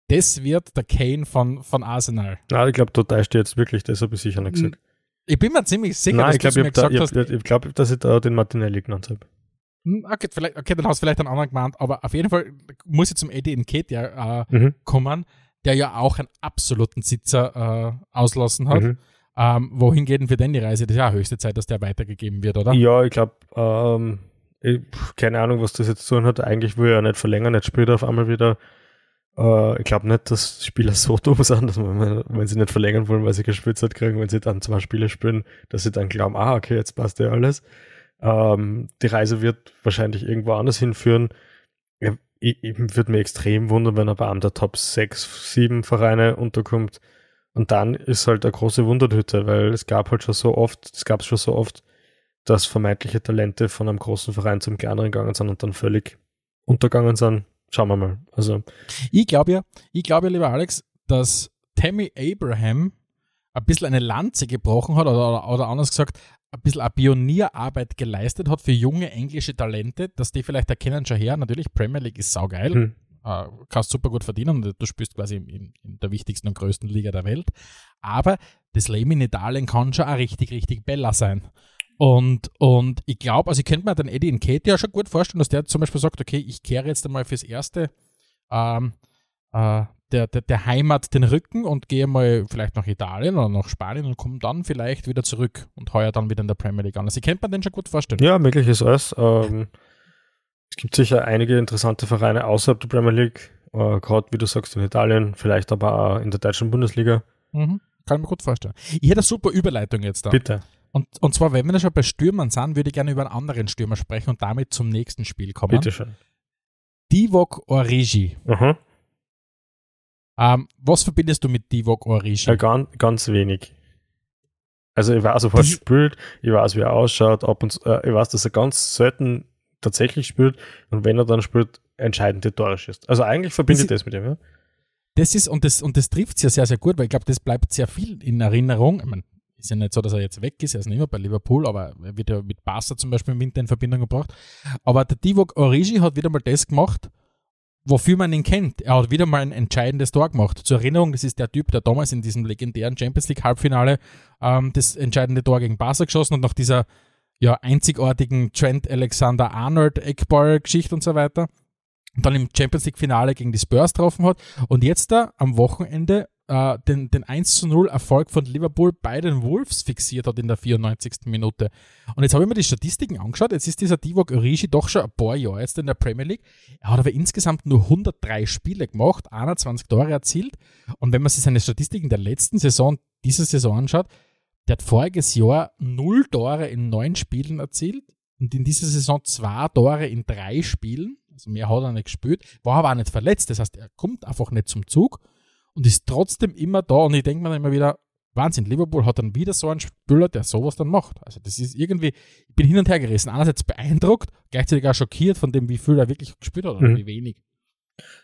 das wird der Kane von, von Arsenal. Na, ich glaube, da steht jetzt wirklich, das habe ich sicher nicht gesagt. Ich bin mir ziemlich sicher, Nein, dass ich glaube, ich, da, ich, ich glaub, dass ich da den Martinelli genannt habe. Hm, okay, vielleicht, okay, dann hast du vielleicht einen anderen gemeint, aber auf jeden Fall muss ich zum Eddie Nketiah äh, mhm. kommen, der ja auch einen absoluten Sitzer äh, auslassen hat. Mhm. Ähm, wohin geht denn für den die Reise? Das ist ja höchste Zeit, dass der weitergegeben wird, oder? Ja, ich glaube, ähm, keine Ahnung, was das jetzt zu tun hat. Eigentlich will er nicht verlängern, jetzt spielt er auf einmal wieder. Äh, ich glaube nicht, dass Spieler so dumm sind, dass man, wenn sie nicht verlängern wollen, weil sie keine Spielzeit kriegen, wenn sie dann zwei Spiele spielen, dass sie dann glauben, ah, okay, jetzt passt ja alles. Ähm, die Reise wird wahrscheinlich irgendwo anders hinführen. Ich, ich würde mir extrem wundern, wenn er bei einem der Top 6, 7 Vereine unterkommt. Und dann ist halt eine große Wundertüte, weil es gab halt schon so oft, es gab schon so oft, dass vermeintliche Talente von einem großen Verein zum kleineren gegangen sind und dann völlig untergegangen sind. Schauen wir mal. Also. Ich glaube ja, ich glaube ja, lieber Alex, dass Tammy Abraham ein bisschen eine Lanze gebrochen hat oder, oder anders gesagt, ein bisschen eine Pionierarbeit geleistet hat für junge englische Talente, dass die vielleicht erkennen schon her. Natürlich, Premier League ist saugeil, hm. äh, kannst super gut verdienen und du spielst quasi in, in, der wichtigsten und größten Liga der Welt. Aber das Leben in Italien kann schon auch richtig, richtig Bella sein. Und, und ich glaube, also ich könnte mir den Eddie in Kate ja schon gut vorstellen, dass der zum Beispiel sagt, okay, ich kehre jetzt einmal fürs Erste ähm, äh, der, der, der, Heimat den Rücken und gehe mal vielleicht nach Italien oder nach Spanien und komme dann vielleicht wieder zurück und heuer dann wieder in der Premier League an. Also ich könnte mir den schon gut vorstellen. Ja, möglich ist alles. Ähm, es gibt sicher einige interessante Vereine außerhalb der Premier League, äh, gerade wie du sagst in Italien, vielleicht aber auch in der deutschen Bundesliga. Mhm, kann ich mir gut vorstellen. Ich hätte eine super Überleitung jetzt da. Bitte. Und, und zwar, wenn wir schon bei Stürmern sind, würde ich gerne über einen anderen Stürmer sprechen und damit zum nächsten Spiel kommen. Bitte schön. Divok Origi. Mhm. Ähm, was verbindest du mit Divok Origi? Ja, ganz, ganz wenig. Also ich weiß, ob er spielt, ich weiß, wie er ausschaut, ab und äh, ich weiß, dass er ganz selten tatsächlich spielt und wenn er dann spielt, entscheidende Tore schießt. Also eigentlich verbindet das, das mit ihm, ja. Das ist, und das, und das trifft es ja sehr, sehr gut, weil ich glaube, das bleibt sehr viel in Erinnerung. Ich meine, ist ja nicht so, dass er jetzt weg ist, er ist nicht mehr bei Liverpool, aber er wird ja mit Barca zum Beispiel im Winter in Verbindung gebracht. Aber der Divock Origi hat wieder mal das gemacht, wofür man ihn kennt. Er hat wieder mal ein entscheidendes Tor gemacht. Zur Erinnerung, das ist der Typ, der damals in diesem legendären Champions League Halbfinale ähm, das entscheidende Tor gegen Barca geschossen und nach dieser ja, einzigartigen Trent Alexander Arnold Eckball-Geschichte und so weiter. Und dann im Champions League Finale gegen die Spurs getroffen hat. Und jetzt da am Wochenende äh, den, den 1 zu 0 Erfolg von Liverpool bei den Wolves fixiert hat in der 94. Minute. Und jetzt habe ich mir die Statistiken angeschaut. Jetzt ist dieser Divock Origi doch schon ein paar Jahre jetzt in der Premier League. Er hat aber insgesamt nur 103 Spiele gemacht, 21 Tore erzielt. Und wenn man sich seine Statistiken der letzten Saison, dieser Saison anschaut, der hat voriges Jahr 0 Tore in 9 Spielen erzielt und in dieser Saison 2 Tore in 3 Spielen. Also mehr hat er nicht gespielt, war aber auch nicht verletzt. Das heißt, er kommt einfach nicht zum Zug und ist trotzdem immer da. Und ich denke mir dann immer wieder, Wahnsinn, Liverpool hat dann wieder so einen Spieler, der sowas dann macht. Also das ist irgendwie, ich bin hin und her gerissen. Einerseits beeindruckt, gleichzeitig auch schockiert von dem, wie viel er wirklich gespielt hat oder mhm. wie wenig.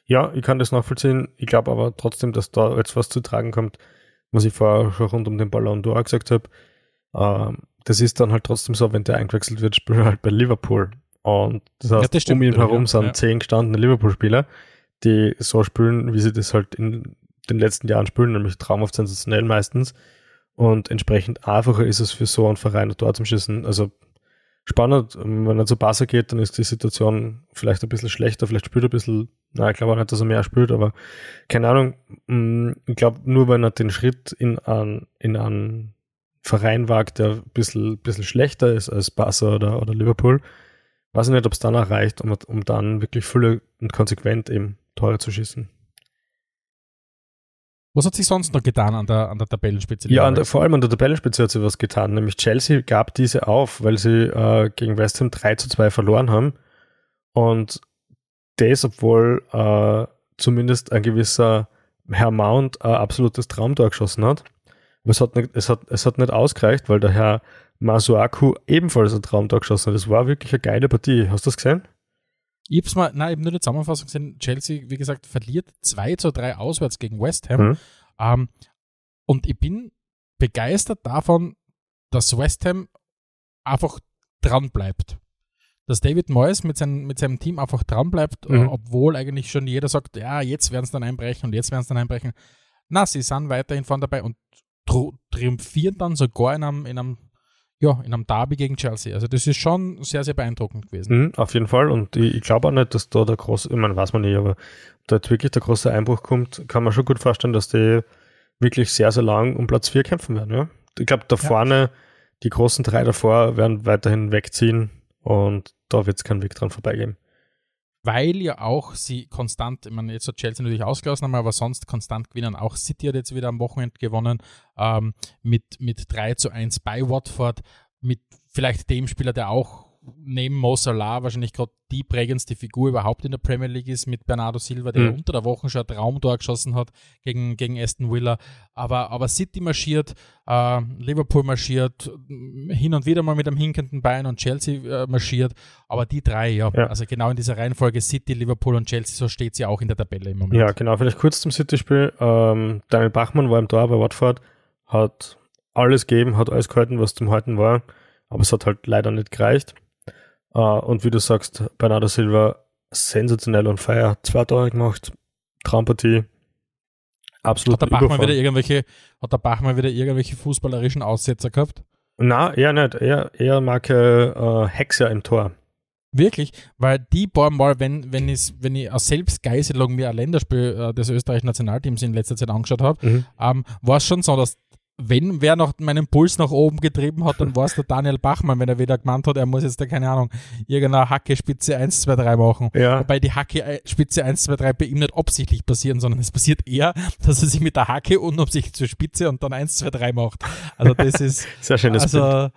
Ja, ich kann das nachvollziehen. Ich glaube aber trotzdem, dass da jetzt was zu tragen kommt, was ich vorher schon rund um den Ballon d'Or gesagt habe. Ähm, das ist dann halt trotzdem so, wenn der eingewechselt wird, spielt er halt bei Liverpool. Und das heißt, ja, das um ihn herum ja. sind ja. zehn gestandene Liverpool-Spieler, die so spielen, wie sie das halt in den letzten Jahren spielen, nämlich traumhaft sensationell meistens. Und entsprechend einfacher ist es für so einen Verein dort zum Schießen. Also spannend, wenn er zu Barca geht, dann ist die Situation vielleicht ein bisschen schlechter, vielleicht spielt er ein bisschen, na, ich glaube auch nicht, dass er mehr spielt, aber keine Ahnung, mm, ich glaube, nur wenn er den Schritt in einen, in einen Verein wagt, der ein bisschen, bisschen schlechter ist als Barca oder, oder Liverpool, weiß ich nicht, ob es dann erreicht, um, um dann wirklich fülle und konsequent eben Tore zu schießen. Was hat sich sonst noch getan an der, an der Tabellenspitze? Ja, der, vor allem an der Tabellenspitze hat sich was getan. Nämlich Chelsea gab diese auf, weil sie äh, gegen West Ham 3 zu 2 verloren haben. Und das, obwohl äh, zumindest ein gewisser Herr Mount ein absolutes Traumtor geschossen hat. Aber es hat nicht, es hat, es hat nicht ausgereicht, weil der Herr Masuaku ebenfalls ein Traumtor geschossen hat. Das war wirklich eine geile Partie. Hast du das gesehen? Ich hab's mal, nein, ich habe nur die Zusammenfassung gesehen. Chelsea, wie gesagt, verliert 2 zu 3 auswärts gegen West Ham. Mhm. Ähm, und ich bin begeistert davon, dass West Ham einfach dran bleibt. Dass David Moyes mit, sein, mit seinem Team einfach dran bleibt, Mhm. äh, obwohl eigentlich schon jeder sagt, ja, jetzt werden sie dann einbrechen und jetzt werden sie dann einbrechen. Na, sie sind weiterhin vorne dabei und triumphieren dann sogar in einem, in einem, ja, in einem Derby gegen Chelsea. Also das ist schon sehr, sehr beeindruckend gewesen. Mhm, auf jeden Fall. Und ich, ich glaube auch nicht, dass da der große, ich meine, weiß man nicht, aber da jetzt wirklich der große Einbruch kommt, kann man schon gut vorstellen, dass die wirklich sehr, sehr lang um Platz 4 kämpfen werden. Ja? Ich glaube, da Ja. vorne, die großen drei davor werden weiterhin wegziehen und da wird es keinen Weg dran vorbeigehen. Weil ja auch sie konstant, ich meine, jetzt hat Chelsea natürlich ausgelassen, aber sonst konstant gewinnen. Auch City hat jetzt wieder am Wochenende gewonnen ähm, mit, mit 3 zu 1 bei Watford, mit vielleicht dem Spieler, der auch neben Mo Salah wahrscheinlich gerade die prägendste Figur überhaupt in der Premier League ist, mit Bernardo Silva, der Mhm. unter der Woche schon ein Traumtor geschossen hat gegen, gegen Aston Villa. Aber, aber City marschiert, äh, Liverpool marschiert, hin und wieder mal mit einem hinkenden Bein und Chelsea äh, marschiert. Aber die drei, ja, Ja. also genau in dieser Reihenfolge City, Liverpool und Chelsea, so steht sie auch in der Tabelle im Moment. Ja, genau. Vielleicht kurz zum City-Spiel. Ähm, Daniel Bachmann war im Tor bei Watford, hat alles gegeben, hat alles gehalten, was zum Halten war, aber es hat halt leider nicht gereicht. Äh, und wie du sagst, Bernardo Silva sensationell on fire, zwei Tore gemacht, Traumpartie. Absolut Hat der Bachmann wieder irgendwelche, hat der Bachmann wieder irgendwelche fußballerischen Aussetzer gehabt? Na, eher nicht. Eher, eher Marke äh, Hexer im Tor. Wirklich, weil die paar Mal, wenn, wenn, ich, wenn ich aus Selbstgeißelung mir ein Länderspiel äh, des österreichischen Nationalteams in letzter Zeit angeschaut habe, Mhm. ähm, war es schon so, dass wenn wer noch meinen Puls nach oben getrieben hat, dann war es der Daniel Bachmann, wenn er wieder gemeint hat, er muss jetzt da, keine Ahnung, irgendeine Hacke Spitze 1, 2, 3 machen. Ja, Wobei die Hacke äh, Spitze 1, 2, 3 bei ihm nicht absichtlich passieren, sondern es passiert eher, [LAUGHS] dass er sich mit der Hacke unabsichtlich zur Spitze und dann 1, 2, 3 macht. Also das ist, [LAUGHS] sehr schönes Bild.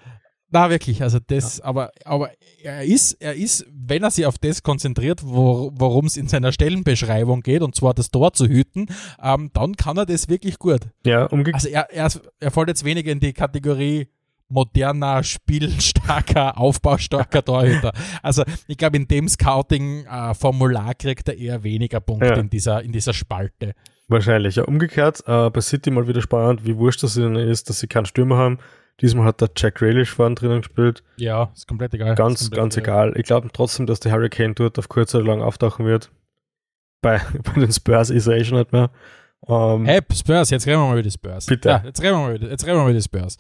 Na wirklich, also das, aber, aber er ist, er ist, wenn er sich auf das konzentriert, wo, worum es in seiner Stellenbeschreibung geht, und zwar das Tor zu hüten, ähm, dann kann er das wirklich gut. Ja, umgekehrt. Also er, er, er fällt jetzt weniger in die Kategorie moderner, spielstarker, [LAUGHS] aufbaustarker Torhüter. Also ich glaube, in dem Scouting-Formular kriegt er eher weniger Punkte Ja. in, dieser, in dieser Spalte. Wahrscheinlich. Ja, umgekehrt, äh, bei City mal wieder spannend, wie wurscht das ihnen ist, dass sie keinen Stürmer haben. Diesmal hat der Jack Grealish vorne drinnen gespielt. Ja, ist komplett egal. Ganz, komplett ganz egal. Ich glaube trotzdem, dass der Hurricane dort auf kurz oder lang auftauchen wird. Bei, [LAUGHS] bei den Spurs ist er eh schon nicht mehr. Ähm, Hey, Spurs, jetzt reden wir mal über die Spurs. Bitte. Ja, jetzt reden wir mal über, jetzt reden wir mal über die Spurs.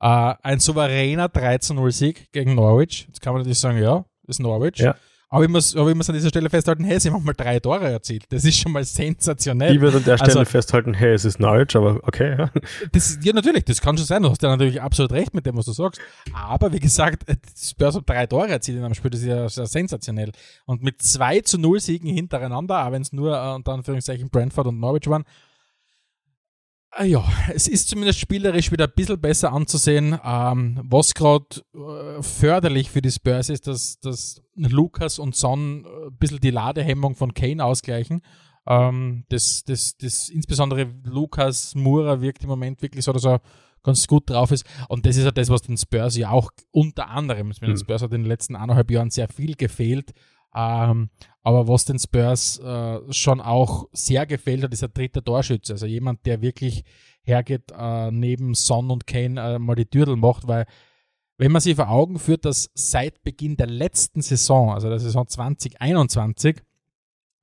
Äh, ein souveräner 13-0-Sieg gegen Norwich. Jetzt kann man natürlich sagen, ja, ist Norwich. Ja. Aber ich muss, aber ich muss an dieser Stelle festhalten, hey, sie haben mal drei Tore erzielt. Das ist schon mal sensationell. Ich würde an der Stelle Also- festhalten, hey, es ist Norwich, aber okay, ja. Das, ja, natürlich, das kann schon sein. Du hast ja natürlich absolut recht mit dem, was du sagst. Aber wie gesagt, Spurs haben drei Tore erzielt in einem Spiel, das ist ja, sehr sensationell. Und mit 2 zu 0 Siegen hintereinander, auch wenn es nur äh, unter Anführungszeichen Brentford und Norwich waren. Ah ja, es ist zumindest spielerisch wieder ein bisschen besser anzusehen. Ähm, was gerade äh, förderlich für die Spurs ist, dass, dass Lukas und Son äh, ein bisschen die Ladehemmung von Kane ausgleichen. Ähm, das, das, das, insbesondere Lukas Mura wirkt im Moment wirklich so, dass er ganz gut drauf ist. Und das ist ja das, was den Spurs ja auch unter anderem, ich meine, den Mhm. Spurs hat in den letzten eineinhalb Jahren sehr viel gefehlt. Ähm, aber was den Spurs äh, schon auch sehr gefehlt hat, ist ein dritter Torschütze. Also jemand, der wirklich hergeht, äh, neben Son und Kane äh, mal die Türdel macht, weil wenn man sich vor Augen führt, dass seit Beginn der letzten Saison, also der Saison 2021,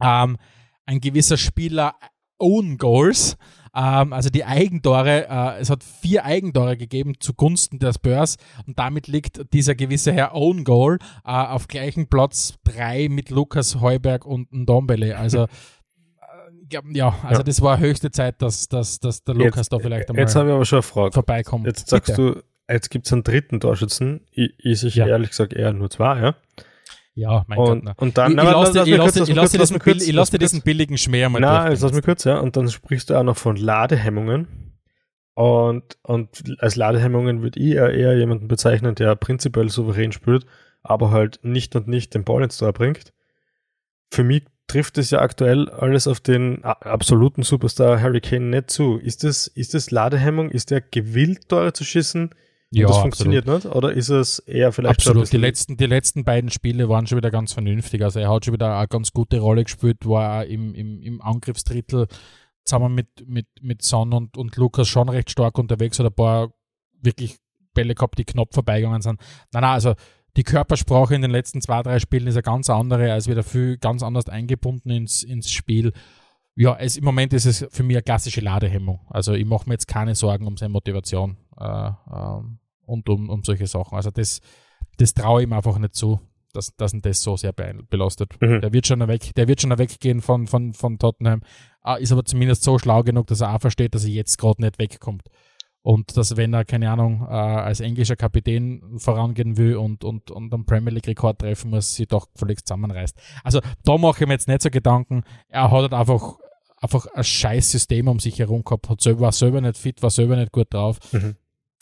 ähm, ein gewisser Spieler Own Goals, ähm, also die Eigentore, äh, es hat vier Eigentore gegeben zugunsten der Spurs und damit liegt dieser gewisse Herr Own Goal äh, auf gleichem Platz drei mit Lukas Heuberg und Ndombele. Also [LAUGHS] äh, ja, also Ja. das war höchste Zeit, dass, dass, dass der Lukas da vielleicht einmal Jetzt habe ich aber schon eine Frage. vorbeikommt. Jetzt sagst Bitte. du, jetzt gibt es einen dritten Torschützen. Ich, ich sehe Ja. ehrlich gesagt eher nur zwei, ja. Ja, mein Und, Gott. und dann, Ich, ich na, lasse lass dir, mich ich kurz, lasse, lass kurz, diesen, lass kurz, lass mich diesen billigen Schmäh mal Na, lass mich kurz, ja. Und dann sprichst du auch noch von Ladehemmungen. Und, und als Ladehemmungen würde ich eher, eher jemanden bezeichnen, der prinzipiell souverän spielt, aber halt nicht und nicht den Ball ins Tor bringt. Für mich trifft es ja aktuell alles auf den absoluten Superstar Harry Kane nicht zu. Ist das, ist das Ladehemmung? Ist der gewillt, Tore zu schießen? Und ja, das absolut. funktioniert nicht? Oder ist es eher vielleicht Absolut. Die letzten, die letzten beiden Spiele waren schon wieder ganz vernünftig. Also er hat schon wieder eine ganz gute Rolle gespielt, war auch im, im, im Angriffsdrittel zusammen mit, mit, mit Son und, und Lukas schon recht stark unterwegs, hat ein paar wirklich Bälle gehabt, die knapp vorbeigegangen sind. Nein, nein, also die Körpersprache in den letzten zwei, drei Spielen ist eine ganz andere, als wieder viel ganz anders eingebunden ins, ins Spiel. Ja, es, im Moment ist es für mich eine klassische Ladehemmung. Also ich mache mir jetzt keine Sorgen um seine Motivation äh, ähm, und um, um solche Sachen. Also das, das traue ich ihm einfach nicht zu, dass, dass ihn das so sehr be belastet. Mhm. Der wird schon weg, der wird schon weggehen von, von, von Tottenham, Ah, ist aber zumindest so schlau genug, dass er auch versteht, dass er jetzt gerade nicht wegkommt. Und dass, wenn er, keine Ahnung, äh, als englischer Kapitän vorangehen will und, und, und einen Premier League-Rekord treffen muss, sie doch völlig zusammenreißt. Also da mache ich mir jetzt nicht so Gedanken. Er hat halt einfach, einfach ein scheiß System um sich herum gehabt, hat selber, war selber nicht fit, war selber nicht gut drauf. Mhm.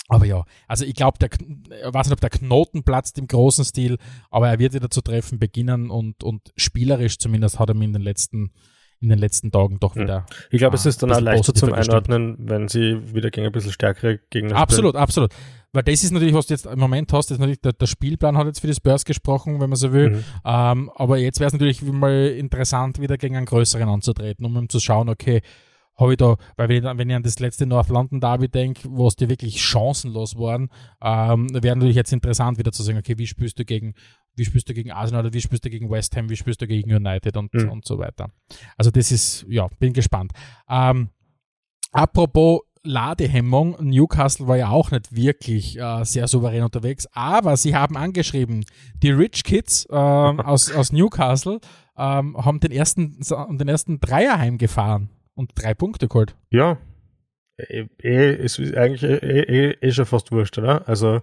Aber ja, also ich glaube, der, ich weiß nicht, ob der Knoten platzt im großen Stil, aber er wird wieder zu treffen beginnen und, und spielerisch zumindest hat er mir in den letzten, in den letzten Tagen doch wieder. Ich glaube, es Ah, ist dann auch leichter zum positiver gestimmt. Einordnen, wenn sie wieder gegen ein bisschen stärkere Gegner spielen. Absolut, absolut. Weil das ist natürlich, was du jetzt im Moment hast, ist natürlich, der, der Spielplan hat jetzt für die Spurs gesprochen, wenn man so will. Mhm. Ähm, aber jetzt wäre es natürlich mal interessant, wieder gegen einen größeren anzutreten, um ihm zu schauen, okay, habe ich da, weil wenn wenn ich an das letzte North London Derby denke, wo es dir wirklich chancenlos waren, ähm, wäre natürlich jetzt interessant wieder zu sagen, okay, wie spielst du gegen, wie spielst du gegen Arsenal oder wie spielst du gegen West Ham, wie spielst du gegen United und, Mhm. und so weiter. Also das ist, ja, bin gespannt. Ähm, apropos Ladehemmung, Newcastle war ja auch nicht wirklich äh, sehr souverän unterwegs, aber sie haben angeschrieben, die Rich Kids ähm, [LAUGHS] aus, aus Newcastle ähm, haben den ersten, den ersten Dreier heimgefahren und drei Punkte geholt. Ja. Eh, eh, es ist eigentlich eh, eh, eh, eh schon fast wurscht, oder? Also,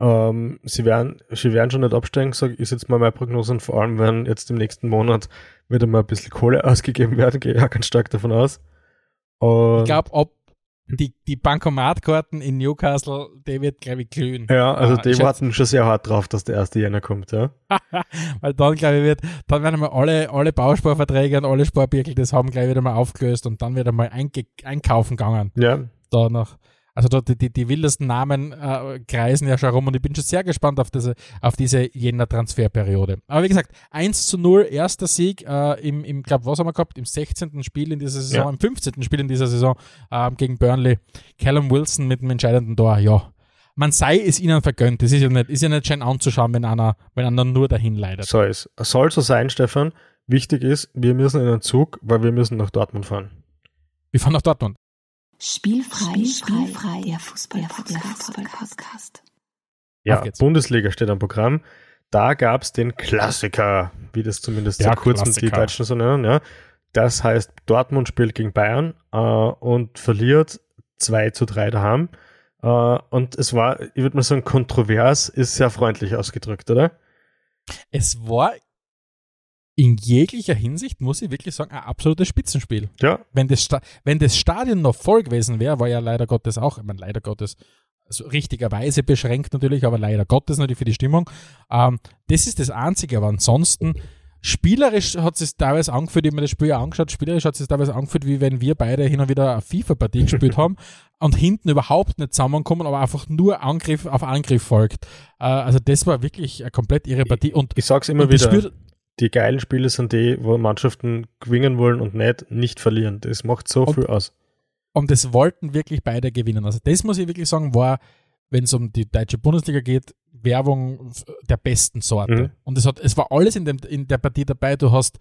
ähm, sie werden, sie werden schon nicht absteigen, sag, ist jetzt mal meine Prognose und vor allem, wenn jetzt im nächsten Monat wieder mal ein bisschen Kohle [LAUGHS] ausgegeben werden, gehe ich auch ganz stark davon aus. Und, Ich glaube, ob die, die Bankomatkarten in Newcastle, die wird, glaube ich, glühen. ja, also Ah, die warten schon sehr hart drauf, dass der erste Jänner kommt, ja. [LAUGHS] Weil dann, glaube ich, wird, dann werden mal alle, alle Bausparverträge und alle Sparbirkel, das haben gleich wieder mal aufgelöst und dann wird einmal einge einkaufen gegangen. Ja, da noch. Also da, die, die, die wildesten Namen äh, kreisen ja schon rum und ich bin schon sehr gespannt auf diese, auf diese Jänner-Transferperiode. Aber wie gesagt, 1 zu 0, erster Sieg äh, im, im glaube was haben wir gehabt? Im 16. Spiel in dieser Saison, Ja. im 15. Spiel in dieser Saison ähm, gegen Burnley. Callum Wilson mit dem entscheidenden Tor, ja. Man sei es ihnen vergönnt. Das ist ja nicht, ist ja nicht schön anzuschauen, wenn einer, wenn einer nur dahin leidet. so ist. Soll so sein, Stefan. Wichtig ist, wir müssen in den Zug, weil wir müssen nach Dortmund fahren. Wir fahren nach Dortmund. Spielfrei, Spielfrei, der Fußball-Podcast. Ja, Auf geht's. Bundesliga steht am Programm. Da gab es den Klassiker, wie das zumindest Der seit kurzem die. Deutschen so nennen. Ja. Das heißt, Dortmund spielt gegen Bayern äh, und verliert 2 zu 3 daheim. Äh, und es war, ich würde mal sagen, kontrovers, ist sehr freundlich ausgedrückt, oder? Es war in jeglicher Hinsicht, muss ich wirklich sagen, ein absolutes Spitzenspiel. Ja, wenn das, Sta wenn das Stadion noch voll gewesen wäre, war ja leider Gottes auch, ich meine, leider Gottes, also richtigerweise beschränkt natürlich, aber leider Gottes natürlich für die Stimmung. Ähm, das ist das Einzige, aber ansonsten, spielerisch hat es teilweise angefühlt, ich habe mir das Spiel ja angeschaut, spielerisch hat es teilweise angefühlt, wie wenn wir beide hin und wieder eine FIFA-Partie gespielt haben [LAUGHS] und hinten überhaupt nicht zusammenkommen, aber einfach nur Angriff auf Angriff folgt. Äh, also das war wirklich eine komplett irre Partie und, ich sag's immer wieder, die geilen Spiele sind die, wo Mannschaften gewinnen wollen und nicht, nicht verlieren. Das macht so Und- viel aus. Und es wollten wirklich beide gewinnen. Also das muss ich wirklich sagen, war, wenn es um die deutsche Bundesliga geht, Werbung der besten Sorte. Mhm. Und es, hat, es war alles in, dem, in der Partie dabei. Du hast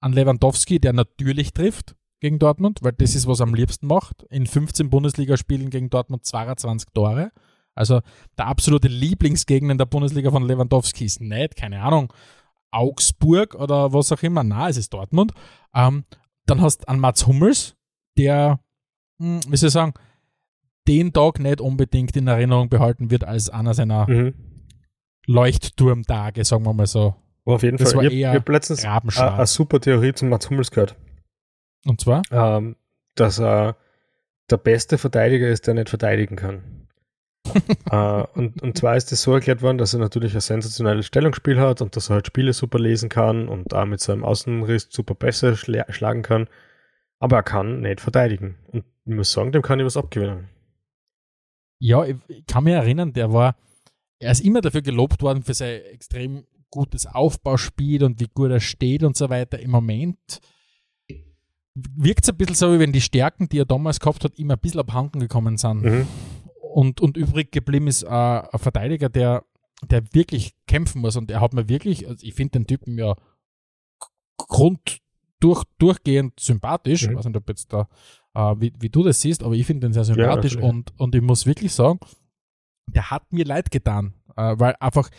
einen Lewandowski, der natürlich trifft gegen Dortmund, weil das ist, was er am liebsten macht. In 15 Bundesligaspielen gegen Dortmund 22 Tore. Also der absolute Lieblingsgegner in der Bundesliga von Lewandowski ist nicht, keine Ahnung, Augsburg oder was auch immer. Na, es ist Dortmund. Ähm, dann hast du einen Mats Hummels, der, hm, wie soll ich sagen, den Tag nicht unbedingt in Erinnerung behalten wird als einer seiner Mhm. Leuchtturmtage, sagen wir mal so. Aber auf jeden Das Fall, war ich eher habe hab letztens eine super Theorie zum Mats Hummels gehört, Und zwar? ähm, dass er der beste Verteidiger ist, der nicht verteidigen kann. Äh, und, und zwar ist es so erklärt worden, dass er natürlich ein sensationelles Stellungsspiel hat und dass er halt Spiele super lesen kann und auch mit seinem Außenriss super besser schla schlagen kann. Aber er kann nicht verteidigen. Und ich muss sagen, dem kann ich was abgewinnen. Ja, ich, ich kann mich erinnern, der war, er ist immer dafür gelobt worden für sein extrem gutes Aufbauspiel und wie gut er steht und so weiter. Im Moment wirkt es ein bisschen so, wie wenn die Stärken, die er damals gehabt hat, immer ein bisschen abhanden gekommen sind. Mhm. Und, und übrig geblieben ist äh, ein Verteidiger, der, der wirklich kämpfen muss. Und er hat mir wirklich, also ich finde den Typen ja grund durch, durchgehend sympathisch. Mhm. Ich weiß nicht, ob jetzt da, äh, wie, wie du das siehst, aber ich finde den sehr sympathisch. natürlich. und, und ich muss wirklich sagen, der hat mir leid getan. Äh, weil einfach,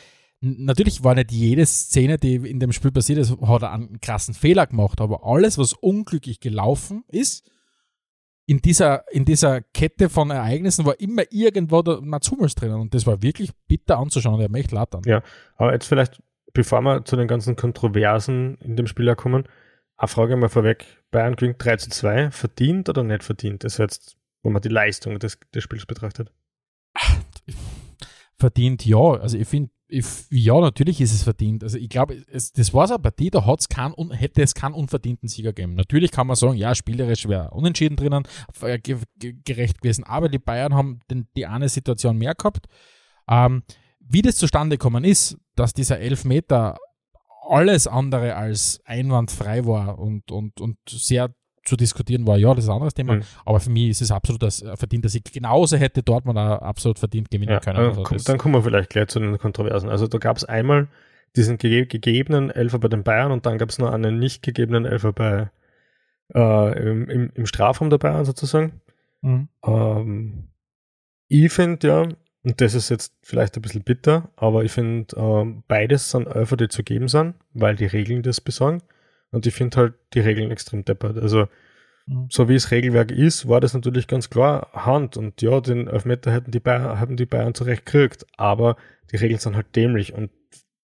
natürlich war nicht jede Szene, die in dem Spiel passiert ist, hat er einen krassen Fehler gemacht. Aber alles, was unglücklich gelaufen ist, in dieser, in dieser Kette von Ereignissen war immer irgendwo der Mats Hummels drinnen und das war wirklich bitter anzuschauen. Der leid an. Ja. Aber jetzt vielleicht, bevor wir zu den ganzen Kontroversen in dem Spiel kommen, eine Frage mal vorweg. Bayern gewinnt 3 zu 2. Verdient oder nicht verdient? Das jetzt, wenn man die Leistung des, des Spiels betrachtet. Verdient, ja. Also ich finde, ja, natürlich ist es verdient. Also ich glaube, das war so eine Partie, da hat's keinen, un- hätte es keinen unverdienten Sieger gegeben. Natürlich kann man sagen, ja, spielerisch wäre unentschieden drinnen, äh, ge ge gerecht gewesen, aber die Bayern haben den, die eine Situation mehr gehabt. Ähm, wie das zustande gekommen ist, dass dieser Elfmeter alles andere als einwandfrei war und, und, und sehr zu diskutieren war, ja, das ist ein anderes Thema. Mhm. Aber für mich ist es absolut das äh, verdienter Sieg. Genauso hätte Dortmund auch absolut verdient gewinnen Ja, können. Also komm, dann kommen wir vielleicht gleich zu den Kontroversen. Also da gab es einmal diesen gege gegebenen Elfer bei den Bayern und dann gab es noch einen nicht gegebenen Elfer bei äh, im, im, im Strafraum der Bayern sozusagen. Mhm. Ähm, ich finde ja, und das ist jetzt vielleicht ein bisschen bitter, aber ich finde, ähm, beides sind Elfer, die zu geben sind, weil die Regeln das besagen. Und ich finde halt die Regeln extrem deppert. Also, Mhm. so wie das Regelwerk ist, war das natürlich ganz klar Hand. Und ja, den Elfmeter hätten die Bayern, haben die Bayern zurecht gekriegt. Aber die Regeln sind halt dämlich. Und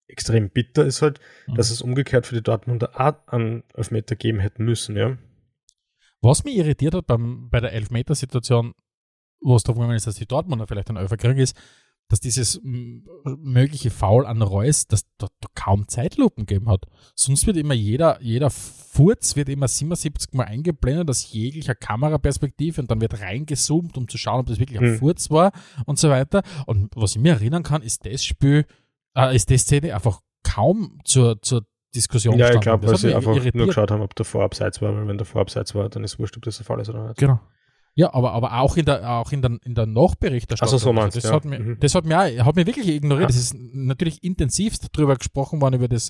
extrem bitter ist halt, Mhm. dass es umgekehrt für die Dortmunder Art an Elfmeter geben hätten müssen, ja. Was mich irritiert hat beim, bei der Elfmetersituation, wo es darum ist, dass die Dortmunder vielleicht einen Elfer kriegen, ist, dass dieses mögliche Foul an Reus, dass da, da kaum Zeitlupen gegeben hat. Sonst wird immer jeder, jeder Furz wird immer 77 Mal eingeblendet aus jeglicher Kameraperspektive und dann wird reingezoomt, um zu schauen, ob das wirklich ein Hm. Furz war und so weiter. Und was ich mir erinnern kann, ist das Spiel, äh, ist die Szene einfach kaum zur, zur Diskussion Ja, ich glaube, Das weil sie einfach irritiert. nur geschaut haben, ob der Vorabseits war, weil wenn der Vorabseits war, dann ist wurscht, ob das der Fall ist oder nicht. Genau. Ja, aber, aber auch in der, auch in der, in der Nachberichterstattung. Ach so, meinst das, du, ja. hat mir, Mhm. das hat mir auch, hat mir wirklich ignoriert. Das ist natürlich intensivst drüber gesprochen worden, über das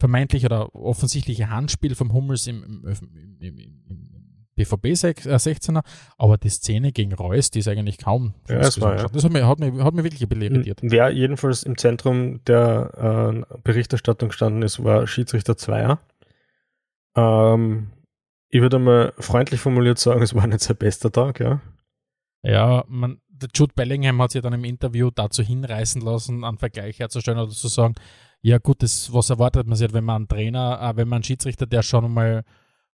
vermeintliche oder offensichtliche Handspiel vom Hummels im, im, im, im, BVB sech- äh, 16er, aber die Szene gegen Reus, die ist eigentlich kaum. Ja, es Diskussion war, ja. Das hat mir, hat, mir, hat mir wirklich irritiert. Wer jedenfalls im Zentrum der äh, Berichterstattung gestanden ist, war Schiedsrichter Zweier. Ähm, ich würde mal freundlich formuliert sagen, es war nicht sein bester Tag, ja. Ja, man, der Jude Bellingham hat sich dann im Interview dazu hinreißen lassen, einen Vergleich herzustellen oder zu sagen, ja gut, das, was erwartet man sich, halt, wenn man einen Trainer, äh, wenn man einen Schiedsrichter, der schon mal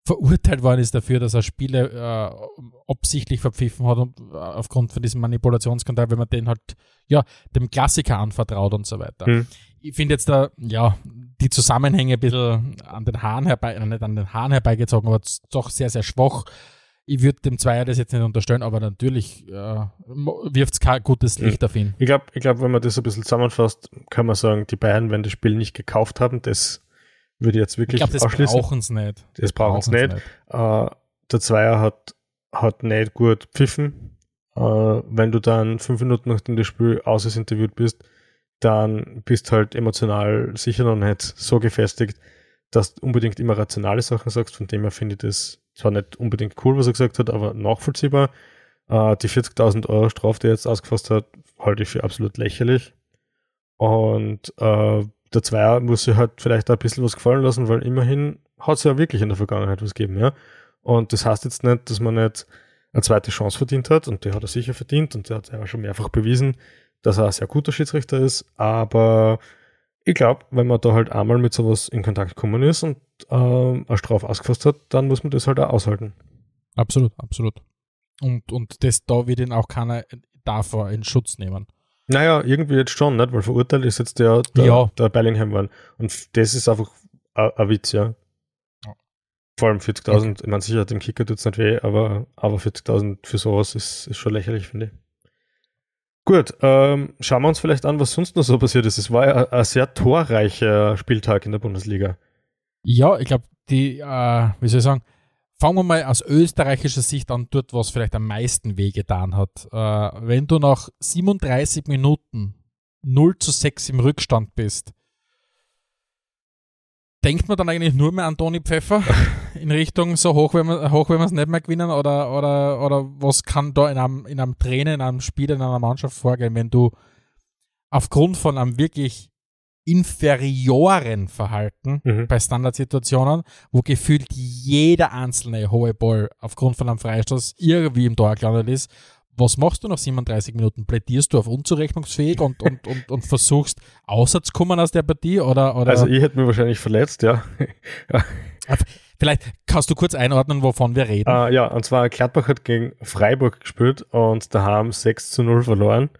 verurteilt worden ist dafür, dass er Spiele äh, absichtlich verpfiffen hat und, äh, aufgrund von diesem Manipulationsskandal, wenn man den halt, ja, dem Klassiker anvertraut und so weiter. Hm. Ich finde jetzt da, ja, die Zusammenhänge ein bisschen an den Haaren herbei, äh, nicht an den Haaren herbeigezogen, aber doch sehr, sehr schwach. Ich würde dem Zweier das jetzt nicht unterstellen, aber natürlich äh, wirft es kein gutes Licht auf ihn. Ich glaube, ich glaub, wenn man das ein bisschen zusammenfasst, kann man sagen, die Bayern, wenn das Spiel nicht gekauft haben, das würde ich jetzt Ich wirklich glaube, das ausschließen. brauchen sie nicht. Das brauchen sie brauchen's nicht. Äh, der Zweier hat, hat nicht gut pfiffen. Äh, wenn du dann fünf Minuten nachdem das Spiel aus ist interviewt bist, dann bist halt emotional sicher noch nicht so gefestigt, dass du unbedingt immer rationale Sachen sagst. Von dem her finde ich das zwar nicht unbedingt cool, was er gesagt hat, aber nachvollziehbar. Äh, die 40.000 Euro Strafe, die er jetzt ausgefasst hat, halte ich für absolut lächerlich. Und äh, der Zweier muss sich halt vielleicht ein bisschen was gefallen lassen, weil immerhin hat es ja wirklich in der Vergangenheit was gegeben, ja. Und das heißt jetzt nicht, dass man nicht eine zweite Chance verdient hat, und die hat er sicher verdient, und der hat ja auch schon mehrfach bewiesen, dass er ein sehr guter Schiedsrichter ist, aber ich glaube, wenn man da halt einmal mit sowas in Kontakt gekommen ist und äh, eine Strafe ausgefasst hat, dann muss man das halt auch aushalten. Absolut, absolut. Und, und das, da wird ihn auch keiner davor in Schutz nehmen. Naja, irgendwie jetzt schon, nicht? Weil verurteilt ist jetzt der, der, Ja. der Bellingham geworden. Und das ist einfach ein Witz, ja. Ja. Vor allem 40.000, ich meine, sicher, dem Kicker tut es nicht weh, aber, aber 40.000 für sowas ist, ist schon lächerlich, finde ich. Gut, ähm, schauen wir uns vielleicht an, was sonst noch so passiert ist. Es war ja ein, sehr torreicher Spieltag in der Bundesliga. Ja, ich glaube, die, äh, wie soll ich sagen, fangen wir mal aus österreichischer Sicht an, dort, was vielleicht am meisten wehgetan hat. Äh, wenn du nach 37 Minuten 0 zu 6 im Rückstand bist, denkt man dann eigentlich nur mehr an Toni Pfeffer in Richtung so hoch, wenn wir hoch, wenn wir es nicht mehr gewinnen oder, oder, oder was kann da in einem, in einem Trainer, in einem Spiel, in einer Mannschaft vorgehen, wenn du aufgrund von einem wirklich inferioren Verhalten Mhm. bei Standardsituationen, wo gefühlt jeder einzelne hohe Ball aufgrund von einem Freistoß irgendwie im Tor gelandet ist. Was machst du nach 37 Minuten? Plädierst du auf unzurechnungsfähig und, und, und, und versuchst auszukommen aus der Partie? Oder, oder Also ich hätte mich wahrscheinlich verletzt, ja. vielleicht kannst du kurz einordnen, wovon wir reden. Äh, ja, und zwar Gladbach hat gegen Freiburg gespielt und da haben 6 zu 0 verloren.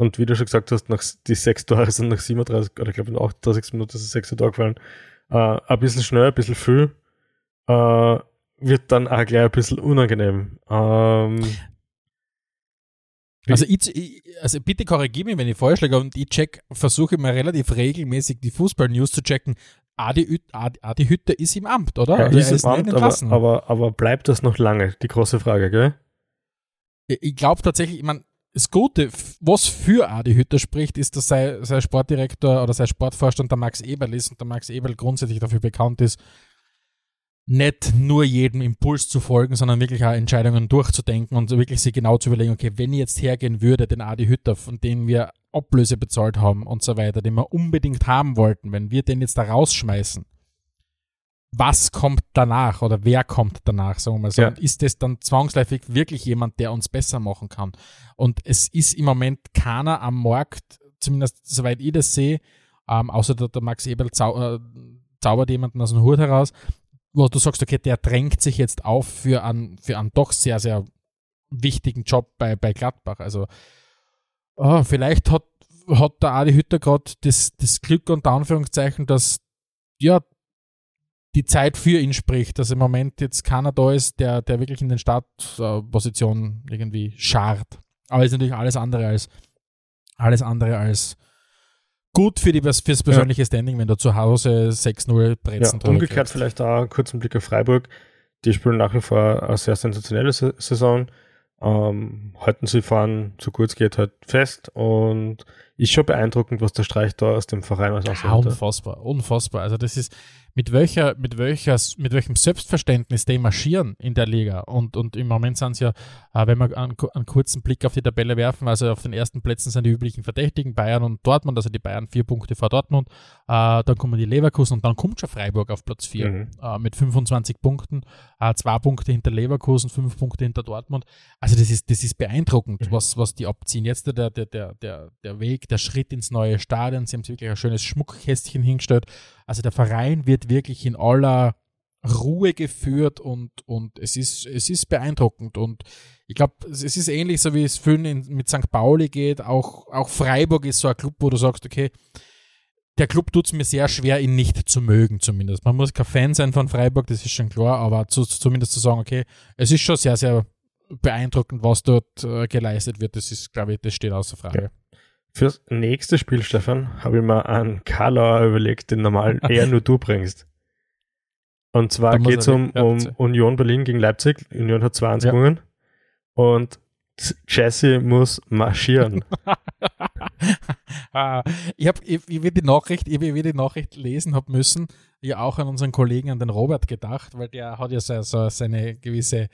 Und wie du schon gesagt hast, nach, die sechs Tore sind nach 37, oder ich glaube in der 38 Minuten ist das sechste Tor gefallen. Äh, ein bisschen schnell, ein bisschen viel. Äh, wird dann auch gleich ein bisschen unangenehm. Ähm, Also, ich, ich, also bitte korrigiere mich, wenn ich falsch liege und ich check, versuche immer relativ regelmäßig die Fußball-News zu checken. Adi, Adi, Adi Hütter ist im Amt, oder? er Also ist im nicht Amt, aber, aber, aber bleibt das noch lange? Die große Frage, gell? ich glaube tatsächlich, ich meine, das Gute, was für Adi Hütter spricht, ist, dass sein, sein Sportdirektor oder sein Sportvorstand der Max Eberl ist und der Max Eberl grundsätzlich dafür bekannt ist, nicht nur jedem Impuls zu folgen, sondern wirklich auch Entscheidungen durchzudenken und wirklich sich genau zu überlegen, okay, wenn ich jetzt hergehen würde, den Adi Hütter, von dem wir Ablöse bezahlt haben und so weiter, den wir unbedingt haben wollten, wenn wir den jetzt da rausschmeißen, was kommt danach oder wer kommt danach, sagen wir mal so. Ja. Ist das dann zwangsläufig wirklich jemand, der uns besser machen kann? Und es ist im Moment keiner am Markt, zumindest soweit ich das sehe, ähm, außer der, der Max Eberl zau äh, zaubert jemanden aus dem Hut heraus, wo du sagst, okay, der drängt sich jetzt auf für einen, für einen doch sehr, sehr wichtigen Job bei, bei Gladbach. Also ah, vielleicht hat, hat der Adi Hütter gerade das, das Glück unter Anführungszeichen, dass ja die Zeit für ihn spricht, dass im Moment jetzt keiner da ist, der, der wirklich in den Startpositionen irgendwie scharrt. Aber ist natürlich alles andere als alles andere als gut für die, fürs persönliche Standing, wenn du zu Hause 6-0 Ja, Brezen drüber umgekehrt kriegst. vielleicht auch einen kurzen Blick auf Freiburg. Die spielen nach wie vor eine sehr sensationelle Sa- Saison. Ähm, halten sie fahren, so gut es geht, halt fest und ist schon beeindruckend, was der Streich da aus dem Verein aus Ja, unfassbar, unfassbar. Also das ist mit welcher, mit welcher, mit welchem Selbstverständnis die marschieren in der Liga. Und, und im Moment sind es ja, äh, wenn wir einen, einen kurzen Blick auf die Tabelle werfen, also auf den ersten Plätzen sind die üblichen Verdächtigen Bayern und Dortmund, also die Bayern vier Punkte vor Dortmund, äh, dann kommen die Leverkusen und dann kommt schon Freiburg auf Platz vier Mhm. äh, mit 25 Punkten, zwei Punkte hinter Leverkusen, fünf Punkte hinter Dortmund. Also das ist, das ist beeindruckend, Mhm. was, was die abziehen. Jetzt der, der, der, der, der Weg, der Schritt ins neue Stadion, sie haben sich wirklich ein schönes Schmuckkästchen hingestellt. Also der Verein wird wirklich in aller Ruhe geführt und, und es, ist, es ist beeindruckend. Und ich glaube, es ist ähnlich so, wie es vielen mit St. Pauli geht. Auch, auch Freiburg ist so ein Club, wo du sagst, okay, der Club tut es mir sehr schwer, ihn nicht zu mögen, zumindest. Man muss kein Fan sein von Freiburg, das ist schon klar, aber zu, zumindest zu sagen, okay, es ist schon sehr, sehr beeindruckend, was dort äh, geleistet wird. Das ist, glaube ich, das steht außer Frage. Fürs nächste Spiel, Stefan, habe ich mir einen Karlauer überlegt, den normal [LAUGHS] eher nur du bringst. Und zwar geht es um, um. Union Berlin gegen Leipzig. Union hat 2-1 Ja. gewonnen. Und Jesse muss marschieren. [LAUGHS] Ah, ich habe, ich, ich will die Nachricht, ich will die Nachricht lesen habe müssen, ja auch an unseren Kollegen, an den Robert gedacht, weil der hat ja so, so seine gewisse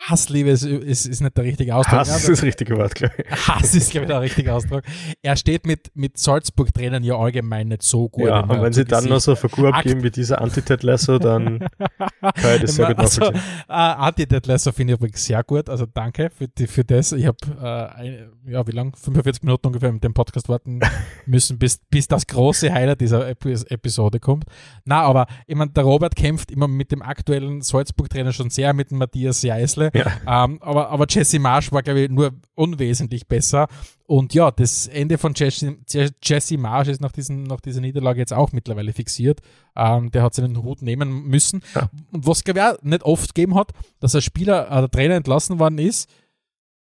Hassliebe ist, ist, ist nicht der richtige Ausdruck. Hass ist das richtige Wort, glaube ich. [LAUGHS] Hass ist, glaube ich, der richtige Ausdruck. Er steht mit, mit Salzburg-Trainern ja allgemein nicht so gut. Ja, und wenn sie dann noch so eine Figur Akt- abgeben wie dieser Anti-Ted Lasso, dann kann ich das sehr gut [LAUGHS] also, nachvollziehen. äh, Anti-Dead Lesser finde ich übrigens sehr gut. Also danke für, die, für das. Ich habe, äh, ja, wie lang? 45 Minuten ungefähr mit dem Podcast warten [LAUGHS] müssen, bis, bis das große Highlight dieser Epi Episode kommt. Na, aber ich meine, der Robert kämpft immer mit dem aktuellen Salzburg-Trainer schon sehr, mit dem Matthias Jeißle. Ja. Ähm, aber, aber Jesse Marsch war, glaube ich, nur unwesentlich besser. Und ja, das Ende von Jesse, Je- Jesse Marsch ist nach, diesen, nach dieser Niederlage jetzt auch mittlerweile fixiert. Ähm, der hat seinen Hut nehmen müssen. Ja. Und was, glaube ich, auch nicht oft gegeben hat, dass ein Spieler, äh, der Trainer entlassen worden ist,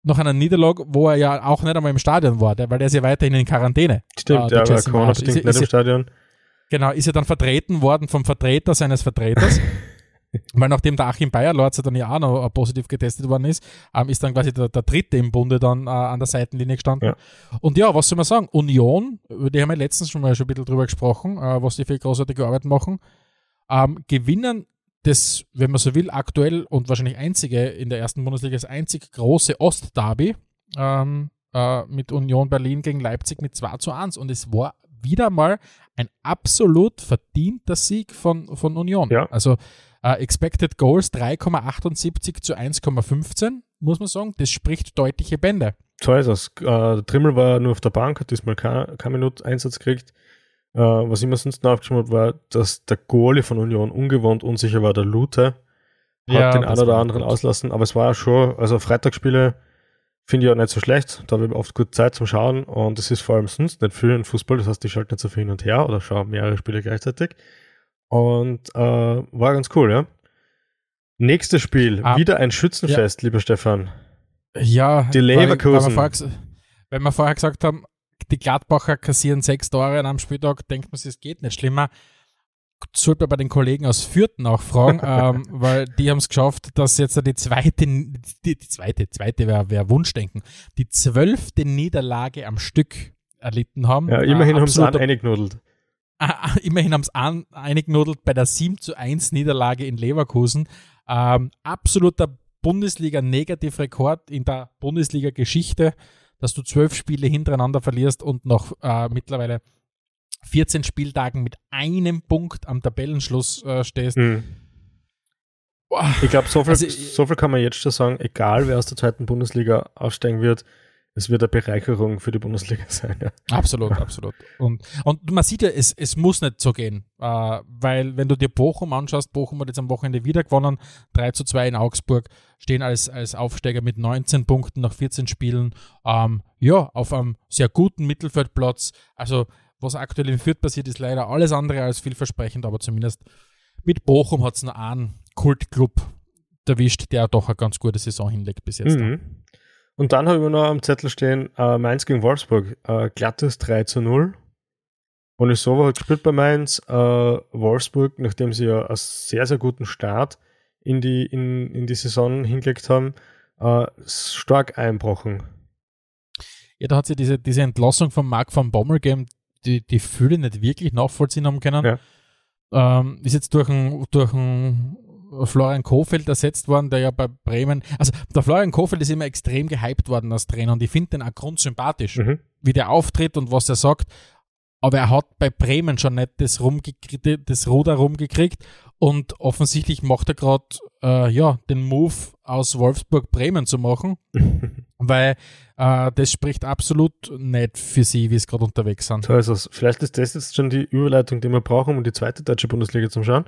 nach einer Niederlage, wo er ja auch nicht einmal im Stadion war, der, weil der ist ja weiterhin in Quarantäne. Stimmt, Ah, der der war Corona-bedingt nicht im Stadion. Genau, ist ja dann vertreten worden vom Vertreter seines Vertreters. [LAUGHS] [LAUGHS] Weil nachdem der Achim Bayerlorz dann ja auch noch äh, positiv getestet worden ist, ähm, ist dann quasi der, der Dritte im Bunde dann äh, an der Seitenlinie gestanden. Ja. Und ja, was soll man sagen? Union, über die haben wir letztens schon mal schon ein bisschen drüber gesprochen, äh, was die für großartige Arbeit machen, ähm, gewinnen das, wenn man so will, aktuell und wahrscheinlich einzige in der ersten Bundesliga, das einzig große Ostderby ähm, äh, mit Union Berlin gegen Leipzig mit 2 zu 1. Und es war wieder mal ein absolut verdienter Sieg von, von Union. Ja. Also äh, Expected Goals 3,78 zu 1,15, muss man sagen. Das spricht deutliche Bände. So ist es. Der Trimmel war nur auf der Bank, hat diesmal keine, keine Minute Einsatz gekriegt. Äh, was ich mir sonst noch aufgeschrieben habe, war, dass der Goalie von Union ungewohnt unsicher war, der Lute. Hat Ja, den einen oder anderen gut. auslassen, aber es war ja schon, also Freitagsspiele finde ich auch nicht so schlecht. Da habe ich oft gut Zeit zum Schauen und es ist vor allem sonst nicht viel in Fußball, das heißt, ich schalte nicht so viel hin und her oder schaue mehrere Spiele gleichzeitig. Und äh, war ganz cool, ja. Nächstes Spiel, Ah, wieder ein Schützenfest, lieber Stefan. Ja, Die weil- Weil Leverkusen. wir, vorher, ges- weil wir vorher gesagt haben, die Gladbacher kassieren sechs Tore an einem Spieltag, denkt man sich, es geht nicht schlimmer. Sollte man bei den Kollegen aus Fürth nachfragen, [LAUGHS] ähm, weil die haben es geschafft, dass jetzt die zweite, die, die zweite, zweite wäre wär Wunschdenken, die zwölfte Niederlage am Stück erlitten haben. Ja, immerhin Äh, haben sie an eingenudelt. Ah, immerhin haben es an, eingenudelt bei der 7 zu 1 Niederlage in Leverkusen. Ähm, absoluter Bundesliga-Negativrekord in der Bundesliga-Geschichte, dass du zwölf Spiele hintereinander verlierst und nach äh, mittlerweile 14 Spieltagen mit einem Punkt am Tabellenschluss äh, stehst. Hm. Boah, Ich glaube, so viel, Also, so viel kann man jetzt schon sagen, egal wer aus der zweiten Bundesliga aufsteigen wird, es wird eine Bereicherung für die Bundesliga [LAUGHS] sein. Ja. Absolut, [LAUGHS] absolut. Und, und man sieht ja, es, es muss nicht so gehen, äh, weil wenn du dir Bochum anschaust, Bochum hat jetzt am Wochenende wieder gewonnen, 3 zu 2 in Augsburg, stehen als, als Aufsteiger mit 19 Punkten nach 14 Spielen, ähm, ja, auf einem sehr guten Mittelfeldplatz. Also, was aktuell in Fürth passiert, ist leider alles andere als vielversprechend, aber zumindest mit Bochum hat es noch einen Kultclub erwischt, der doch eine ganz gute Saison hinlegt bis jetzt. Mhm. Und dann habe ich noch am Zettel stehen, äh, Mainz gegen Wolfsburg, äh, glattes 3 zu 0. Und ich so hat gespielt bei Mainz, äh, Wolfsburg, nachdem sie ja einen sehr, sehr guten Start in die, in, in die Saison hingelegt haben, äh, stark einbrochen. Ja, da hat sie diese, diese Entlassung von Marc van Bommel gegeben, die, die viele nicht wirklich nachvollziehen haben können. Ja. Ähm, ist jetzt durch einen durch einen Florian Kofeld ersetzt worden, der ja bei Bremen, also der Florian Kofeld ist immer extrem gehypt worden als Trainer und ich finde den auch grundsympathisch, Mhm. wie der auftritt und was er sagt. Aber er hat bei Bremen schon nicht das, das Ruder rumgekriegt und offensichtlich macht er gerade äh, ja, den Move aus Wolfsburg Bremen zu machen, [LAUGHS] weil äh, das spricht absolut nicht für sie, wie sie gerade unterwegs sind. So ist es. Vielleicht ist das jetzt schon die Überleitung, die wir brauchen, um die zweite deutsche Bundesliga zu schauen.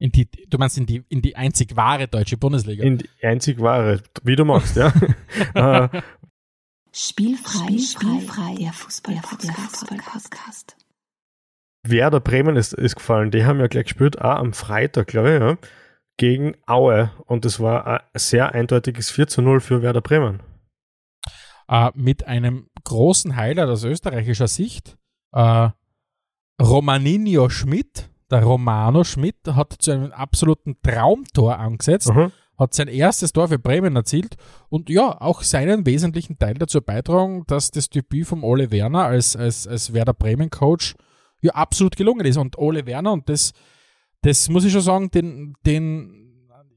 In die, du meinst in die, in die einzig wahre deutsche Bundesliga? In die einzig wahre, wie du magst, ja. [LAUGHS] äh, Spielfrei, spielfrei, der Fußball, der Fußball-Podcast. Werder Bremen ist, ist gefallen. Die haben ja gleich gespielt, auch am Freitag, glaube ich, ja, gegen Aue. Und das war ein sehr eindeutiges 4 zu 0 für Werder Bremen. äh, mit einem großen Highlight aus österreichischer Sicht. Äh, Romaninho Schmidt, der Romano Schmidt, hat zu einem absoluten Traumtor angesetzt, Aha. hat sein erstes Tor für Bremen erzielt und ja, auch seinen wesentlichen Teil dazu beitragen, dass das Debüt von Ole Werner als, als, als Werder Bremen Coach ja absolut gelungen ist. Und Ole Werner, und das, das muss ich schon sagen, den, den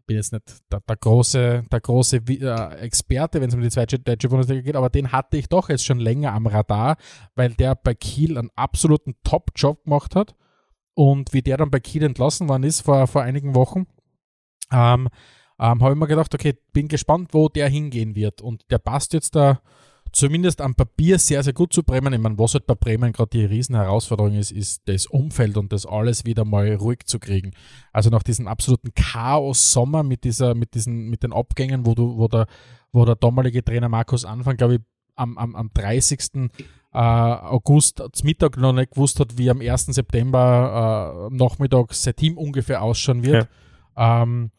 bin jetzt nicht der, der große, der große äh, Experte, wenn es um die zweite deutsche Bundesliga geht, aber den hatte ich doch jetzt schon länger am Radar, weil der bei Kiel einen absoluten Top-Job gemacht hat. Und wie der dann bei Kiel entlassen worden ist vor, vor einigen Wochen, ähm, ähm, habe ich mir gedacht, okay, bin gespannt, wo der hingehen wird. Und der passt jetzt da zumindest am Papier sehr, sehr gut zu Bremen. Ich meine, was halt bei Bremen gerade die Riesenherausforderung ist, ist das Umfeld und das alles wieder mal ruhig zu kriegen. Also nach diesem absoluten Chaos-Sommer mit mit mit den Abgängen, wo du, wo der, wo der damalige Trainer Markus Anfang, glaube ich, am, am, am 30. Äh, August zum Mittag noch nicht gewusst hat, wie am 1. September äh, Nachmittag sein Team ungefähr ausschauen wird. Ja. Ähm,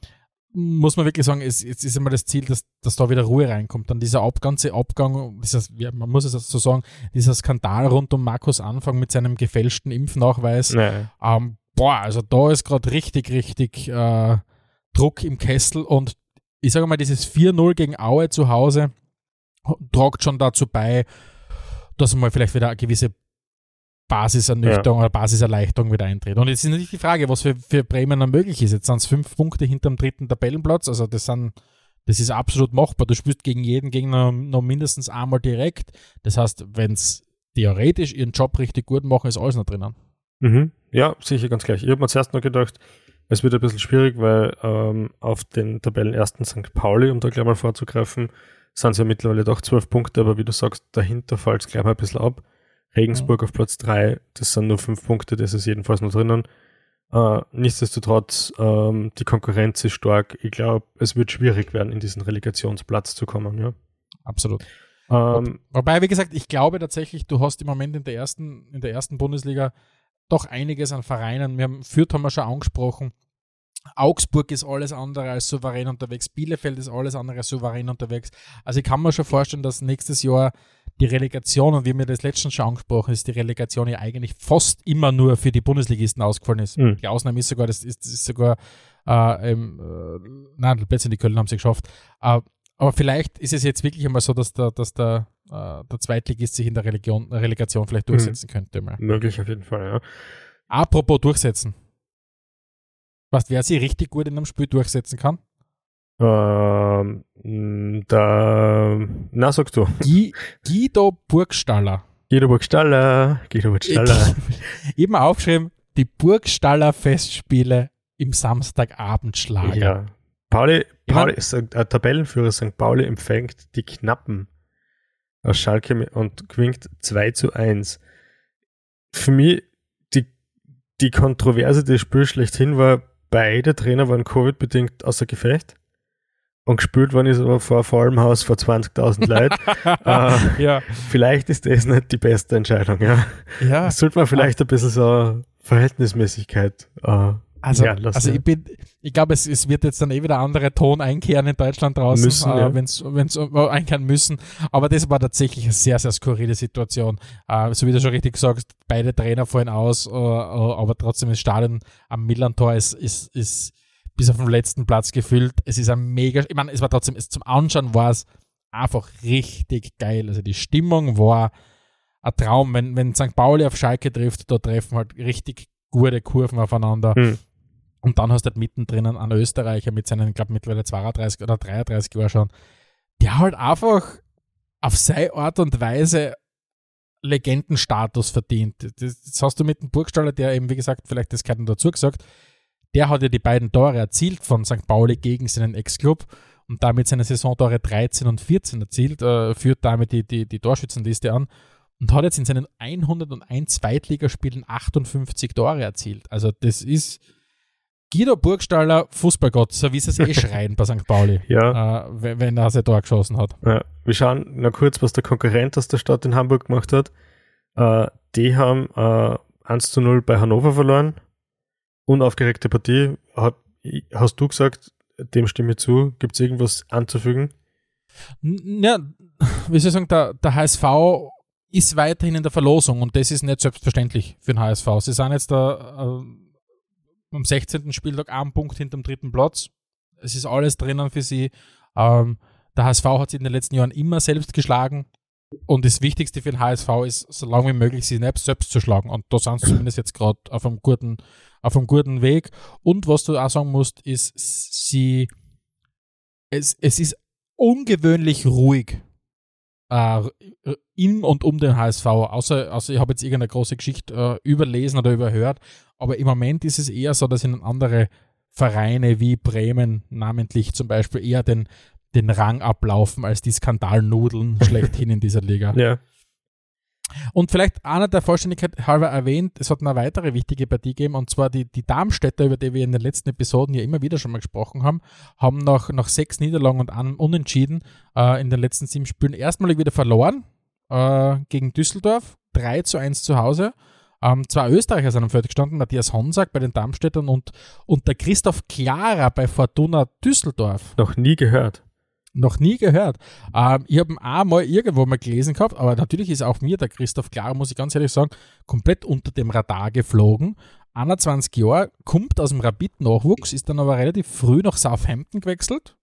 muss man wirklich sagen, es, es ist immer das Ziel, dass, dass da wieder Ruhe reinkommt. Dann dieser Ab, ganze Abgang, dieses, ja, man muss es so sagen, dieser Skandal rund um Markus Anfang mit seinem gefälschten Impfnachweis. Nee. Ähm, boah, also da ist gerade richtig, richtig äh, Druck im Kessel und ich sage mal, dieses 4-0 gegen Aue zu Hause tragt schon dazu bei, dass mal vielleicht wieder eine gewisse Basisernüchterung ja. oder Basiserleichterung wieder eintritt. Und jetzt ist natürlich die Frage, was für, für Bremen dann möglich ist. Jetzt sind es fünf Punkte hinterm dritten Tabellenplatz, also das sind das ist absolut machbar. Du spielst gegen jeden Gegner noch mindestens einmal direkt. Das heißt, wenn es theoretisch ihren Job richtig gut machen, ist alles noch drinnen. Mhm. Ja, sicher ganz gleich. Ich habe mir zuerst noch gedacht, es wird ein bisschen schwierig, weil ähm, auf den Tabellenersten St. Pauli, um da gleich mal vorzugreifen, sind es ja mittlerweile doch zwölf Punkte, aber wie du sagst, dahinter fällt es gleich mal ein bisschen ab. Regensburg ja. auf Platz 3, das sind nur fünf Punkte, das ist jedenfalls noch drinnen. Äh, nichtsdestotrotz, ähm, die Konkurrenz ist stark. Ich glaube, es wird schwierig werden, in diesen Relegationsplatz zu kommen. Ja. Absolut. Ähm, Wobei, wie gesagt, ich glaube tatsächlich, du hast im Moment in der ersten, in der ersten Bundesliga doch einiges an Vereinen. Wir haben Fürth haben wir schon angesprochen. Augsburg ist alles andere als souverän unterwegs. Bielefeld ist alles andere als souverän unterwegs. Also ich kann mir schon vorstellen, dass nächstes Jahr die Relegation, und wie mir das letztens schon angesprochen ist, die Relegation ja eigentlich fast immer nur für die Bundesligisten ausgefallen ist. Mhm. Die Ausnahme ist sogar, das ist, das ist sogar, äh, ähm, äh, nein, plötzlich die Köln haben sie geschafft. Äh, aber vielleicht ist es jetzt wirklich einmal so, dass der, dass der, äh, der Zweitligist sich in der Religion, Relegation vielleicht durchsetzen mhm. könnte. Mal. Möglich auf jeden Fall, ja. Apropos durchsetzen. Weißt wer sich richtig gut in einem Spiel durchsetzen kann? Ähm, da, na, sagst du. Guido Burgstaller. Guido Burgstaller, Guido Burgstaller. Ich, habe aufgeschrieben, die Burgstaller Festspiele im Samstagabendschlager. Ja. Pauli, Pauli äh, Tabellenführer St. Pauli empfängt die Knappen aus Schalke und gewinnt 2 zu 1. Für mich die, die Kontroverse des Spiels schlechthin war, beide Trainer waren Covid-bedingt außer Gefecht. Und gespielt worden ist aber vor vollem Haus vor 20.000 Leuten. [LAUGHS] äh, ja. Vielleicht ist das nicht die beste Entscheidung, ja. Ja. Das sollte man vielleicht ein bisschen so Verhältnismäßigkeit äh, also, also ich bin, ich glaube, es, es wird jetzt dann eh wieder andere Ton einkehren in Deutschland draußen, müssen, äh, ja. wenn es äh, einkehren müssen. Aber das war tatsächlich eine sehr, sehr skurrile Situation. Äh, so wie du schon richtig sagst, beide Trainer fallen aus, äh, äh aber trotzdem das Stadion am Millantor ist, ist, ist bis auf den letzten Platz gefüllt. Es ist ein mega, ich meine, es war trotzdem, es, zum Anschauen war es einfach richtig geil. Also die Stimmung war ein Traum. Wenn, wenn St. Pauli auf Schalke trifft, da treffen halt richtig gute Kurven aufeinander. Hm. Und dann hast du halt mittendrin einen Österreicher mit seinen, ich glaube, mittlerweile 32 oder 33 Jahren schon, der halt einfach auf seine Art und Weise Legendenstatus verdient. Das, das hast du mit dem Burgstaller, der eben, wie gesagt, vielleicht das gehört dazu gesagt, der hat ja die beiden Tore erzielt von St. Pauli gegen seinen Ex-Club und damit seine Saisontore 13 und 14 erzielt, äh, führt damit die, die, die Torschützenliste an und hat jetzt in seinen 101 Zweitligaspielen 58 Tore erzielt. Also das ist Guido Burgstaller, Fußballgott, so wie es eh [LAUGHS] schreien bei St. Pauli, ja. äh, wenn er sein Tor geschossen hat. Ja. Wir schauen noch kurz, was der Konkurrent aus der Stadt in Hamburg gemacht hat. Äh, die haben äh, 1 zu 0 bei Hannover verloren unaufgeregte Partie. Hat, hast du gesagt, dem stimme ich zu. Gibt es irgendwas anzufügen? Ja, wie soll ich sagen, der, der HSV ist weiterhin in der Verlosung und das ist nicht selbstverständlich für den HSV. Sie sind jetzt da äh, am 16. Spieltag einen Punkt hinter dem dritten Platz. Es ist alles drinnen für sie. Ähm, der HSV hat sich in den letzten Jahren immer selbst geschlagen. und das Wichtigste für den HSV ist, so lange wie möglich sie nicht selbst zu schlagen. Und da sind sie zumindest jetzt gerade auf einem guten, auf einem guten Weg. Und was du auch sagen musst, ist, sie, es, es ist ungewöhnlich ruhig äh, in und um den HSV. Außer, außer ich habe jetzt irgendeine große Geschichte äh, überlesen oder überhört. Aber im Moment ist es eher so, dass in andere Vereine wie Bremen namentlich zum Beispiel eher den, den Rang ablaufen als die Skandalnudeln [LAUGHS] schlechthin in dieser Liga. Ja. Und vielleicht einer der Vollständigkeit halber erwähnt, es hat eine weitere wichtige Partie gegeben, und zwar die, die Darmstädter, über die wir in den letzten Episoden ja immer wieder schon mal gesprochen haben, haben nach, nach sechs Niederlagen und einem Unentschieden äh, in den letzten sieben Spielen erstmalig wieder verloren äh, gegen Düsseldorf, 3 zu 1 zu Hause. Ähm, zwei Österreicher sind am Feld gestanden, Matthias Honsack bei den Darmstädtern und, und der Christoph Klara bei Fortuna Düsseldorf. Noch nie gehört. Noch nie gehört. Ähm, ich habe ihn auch mal irgendwo mal gelesen gehabt, aber natürlich ist auch mir der Christoph Klar, muss ich ganz ehrlich sagen, komplett unter dem Radar geflogen. 21 Jahre, kommt aus dem Rapid-Nachwuchs, ist dann aber relativ früh nach Southampton gewechselt,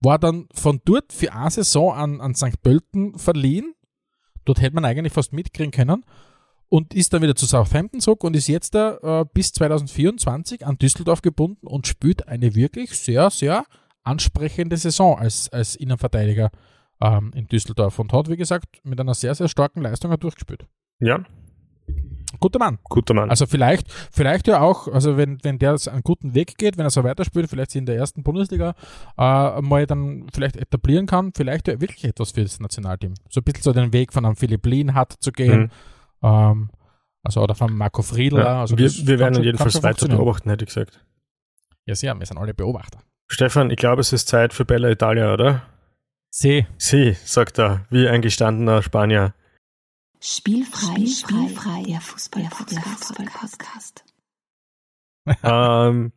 war dann von dort für eine Saison an, an St. Pölten verliehen. Dort hätte man eigentlich fast mitkriegen können und ist dann wieder zu Southampton zurück und ist jetzt da äh, bis 2024 an Düsseldorf gebunden und spielt eine wirklich sehr, sehr ansprechende Saison als, als Innenverteidiger ähm, in Düsseldorf und hat, wie gesagt, mit einer sehr, sehr starken Leistung durchgespielt. Ja. Guter Mann. Guter Mann. Also vielleicht, vielleicht ja auch, also wenn, wenn der einen guten Weg geht, wenn er so weiterspielt, vielleicht in der ersten Bundesliga äh, mal dann vielleicht etablieren kann, vielleicht ja wirklich etwas für das Nationalteam. So ein bisschen so den Weg von einem Philipp Lien hat zu gehen. Mhm. Ähm, also oder von Marco Friedler. Ja, also wir, wir werden ihn jedenfalls weiter beobachten, hätte ich gesagt. Ja, sehr, wir sind alle Beobachter. Stefan, ich glaube, es ist Zeit für Bella Italia, oder? Sie. Sie, sagt er, wie ein gestandener Spanier. Spielfrei, spielfrei, der Fußball-Podcast. ähm,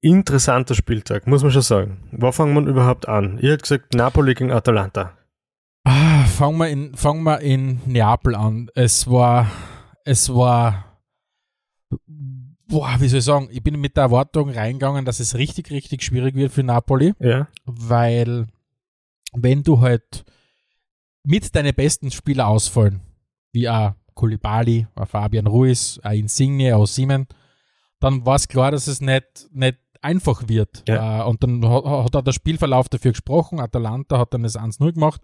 interessanter Spieltag, muss man schon sagen. Wo fangen wir überhaupt an? Ihr habt gesagt, Napoli gegen Atalanta. Ah, fangen wir in, fangen wir in Neapel an. Es war, es war boah, wie soll ich sagen, ich bin mit der Erwartung reingegangen, dass es richtig, richtig schwierig wird für Napoli. Ja. Weil, wenn du halt mit deinen besten Spieler ausfallen, wie auch Koulibaly, auch Fabian Ruiz, auch Insigne, auch Simon, dann war es klar, dass es nicht, nicht einfach wird. Ja. Äh, und dann hat, hat auch der Spielverlauf dafür gesprochen. Atalanta hat dann das 1-0 gemacht.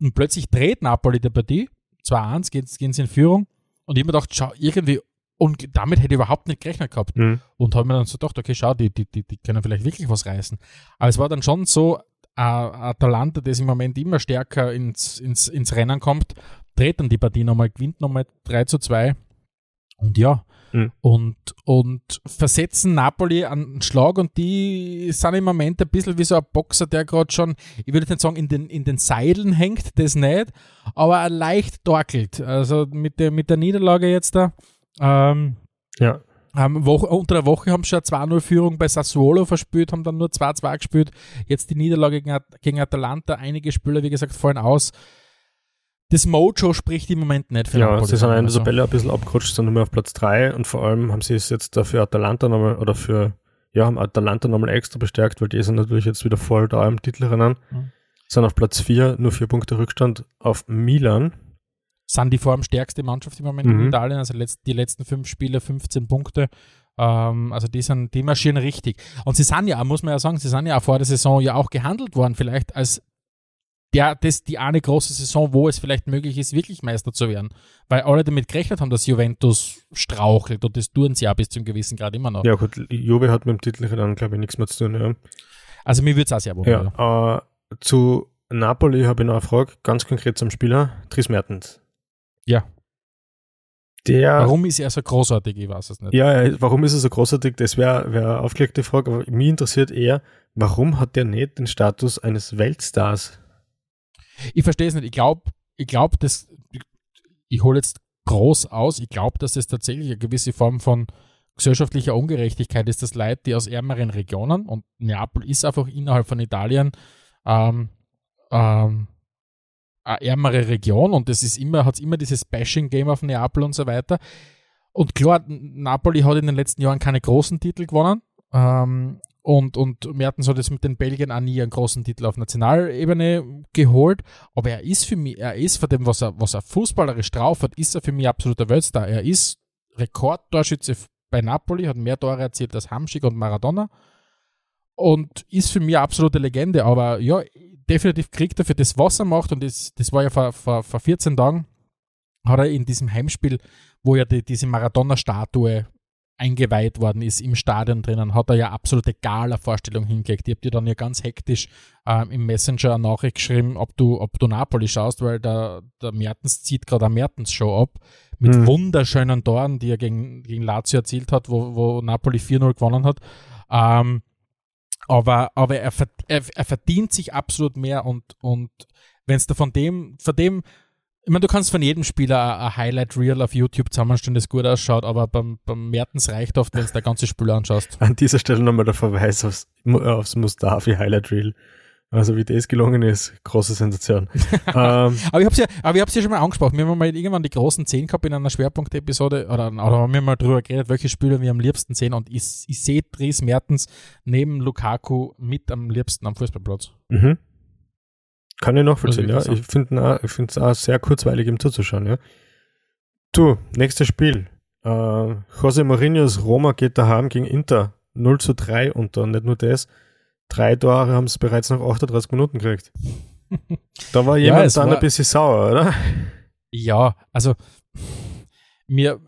Und plötzlich dreht Napoli die Partie. 2-1 gehen, gehen sie in Führung. Und ich habe mir gedacht, schau, irgendwie und damit hätte ich überhaupt nicht gerechnet gehabt. Mhm. Und habe mir dann so gedacht, okay, schau, die, die, die, die können vielleicht wirklich was reißen. Aber es war dann schon so, äh, Atalanta, das im Moment immer stärker ins, ins, ins Rennen kommt, dreht dann die Partie nochmal, gewinnt nochmal 3 zu 2. Und ja, mhm. und, und versetzen Napoli an einen Schlag und die sind im Moment ein bisschen wie so ein Boxer, der gerade schon, ich würde nicht sagen, in den, in den Seilen hängt, das nicht, aber leicht torkelt. Also mit der, mit der Niederlage jetzt da ähm, ja. Haben Woche, unter der Woche haben sie schon 2-0-Führung bei Sassuolo verspielt, haben dann nur 2-2 gespielt. Jetzt die Niederlage gegen, gegen Atalanta. Einige Spieler, wie gesagt, fallen aus. Das Mojo spricht im Moment nicht für Ja, sie sind in der. Tabelle ein bisschen abgerutscht, sind nur mehr auf Platz 3 und vor allem haben sie es jetzt dafür Atalanta nochmal oder für, ja, haben Atalanta nochmal extra bestärkt, weil die sind natürlich jetzt wieder voll da im Titelrennen. Mhm. Sind auf Platz 4, nur vier Punkte Rückstand auf Milan sind die formstärkste Mannschaft im Moment mhm. in Italien. Also die letzten fünf Spiele 15 Punkte. Ähm, also die, sind, die marschieren richtig. Und sie sind ja, muss man ja sagen, sie sind ja auch vor der Saison ja auch gehandelt worden, vielleicht als der, das die eine große Saison, wo es vielleicht möglich ist, wirklich Meister zu werden. Weil alle damit gerechnet haben, dass Juventus strauchelt und das tun sie ja bis zum gewissen Grad immer noch. Ja gut, Juve hat mit dem Titel dann glaube ich nichts mehr zu tun. Ja. Also mir würde es auch sehr wohl. Ja, äh, zu Napoli habe ich noch eine Frage, ganz konkret zum Spieler, Dries Mertens. Ja. Der, warum ist er so großartig? Ich weiß es nicht. Ja, warum ist er so großartig? Das wäre wär eine aufgelegte Frage, aber mich interessiert eher, warum hat der nicht den Status eines Weltstars? Ich verstehe es nicht. Ich glaube, ich glaube, dass ich hole jetzt groß aus. Ich glaube, dass es tatsächlich eine gewisse Form von gesellschaftlicher Ungerechtigkeit ist, dass Leute, die aus ärmeren Regionen und Neapel ist einfach innerhalb von Italien ähm, ähm, ärmere Region und es ist immer, hat immer dieses Bashing-Game auf Neapel und so weiter. Und klar, Napoli hat in den letzten Jahren keine großen Titel gewonnen. Ähm, Und, und Mertens hat jetzt mit den Belgiern auch nie einen großen Titel auf Nationalebene geholt. Aber er ist für mich, er ist von dem, was er, was er fußballerisch drauf hat, ist er für mich absoluter Weltstar. Er ist Rekordtorschütze bei Napoli, hat mehr Tore erzielt als Hamschick und Maradona. Und ist für mich eine absolute Legende. Aber ja, definitiv kriegt er für das, was er macht. Und das, das war ja vor, vor, vor 14 Tagen, hat er in diesem Heimspiel, wo ja die, diese Maradona-Statue eingeweiht worden ist im Stadion drinnen, hat er ja absolute Gala-Vorstellung hingelegt. Ich habe dir dann ja ganz hektisch ähm, im Messenger eine Nachricht geschrieben, ob du, ob du Napoli schaust, weil der, der Mertens zieht gerade eine Mertens-Show ab mit mhm. wunderschönen Toren, die er gegen, gegen Lazio erzielt hat, wo, wo Napoli 4-0 gewonnen hat. Ähm, aber aber er, er, er verdient sich absolut mehr und, und wenn es da von dem, von dem ich meine, du kannst von jedem Spieler ein Highlight Reel auf YouTube zusammenstellen, das gut ausschaut, aber beim, beim Mertens reicht oft, wenn du der ganze Spiel anschaust. An dieser Stelle nochmal der Verweis aufs, aufs Mustafi Highlight Reel. Also wie das gelungen ist, große Sensation. [LAUGHS] ähm, aber ich habe ja, aber ich habe ja schon mal angesprochen. Wir haben mal irgendwann die großen 10 gehabt in einer Schwerpunkt-Episode oder, oder haben wir mal drüber geredet, welche Spieler wir am liebsten sehen und ich, ich sehe Dries Mertens neben Lukaku mit am liebsten am Fußballplatz. Mhm. Kann ich nachvollziehen, ja. Ich finde es auch sehr kurzweilig, ihm zuzuschauen, ja. Du, nächstes Spiel. Äh, José Mourinho's Roma geht daheim gegen Inter 0 zu 3 unter. Nicht nur das, drei Tore haben es bereits nach 38 Minuten gekriegt. Da war [LAUGHS] jemand ja, dann war, ein bisschen sauer, oder? Ja, also mir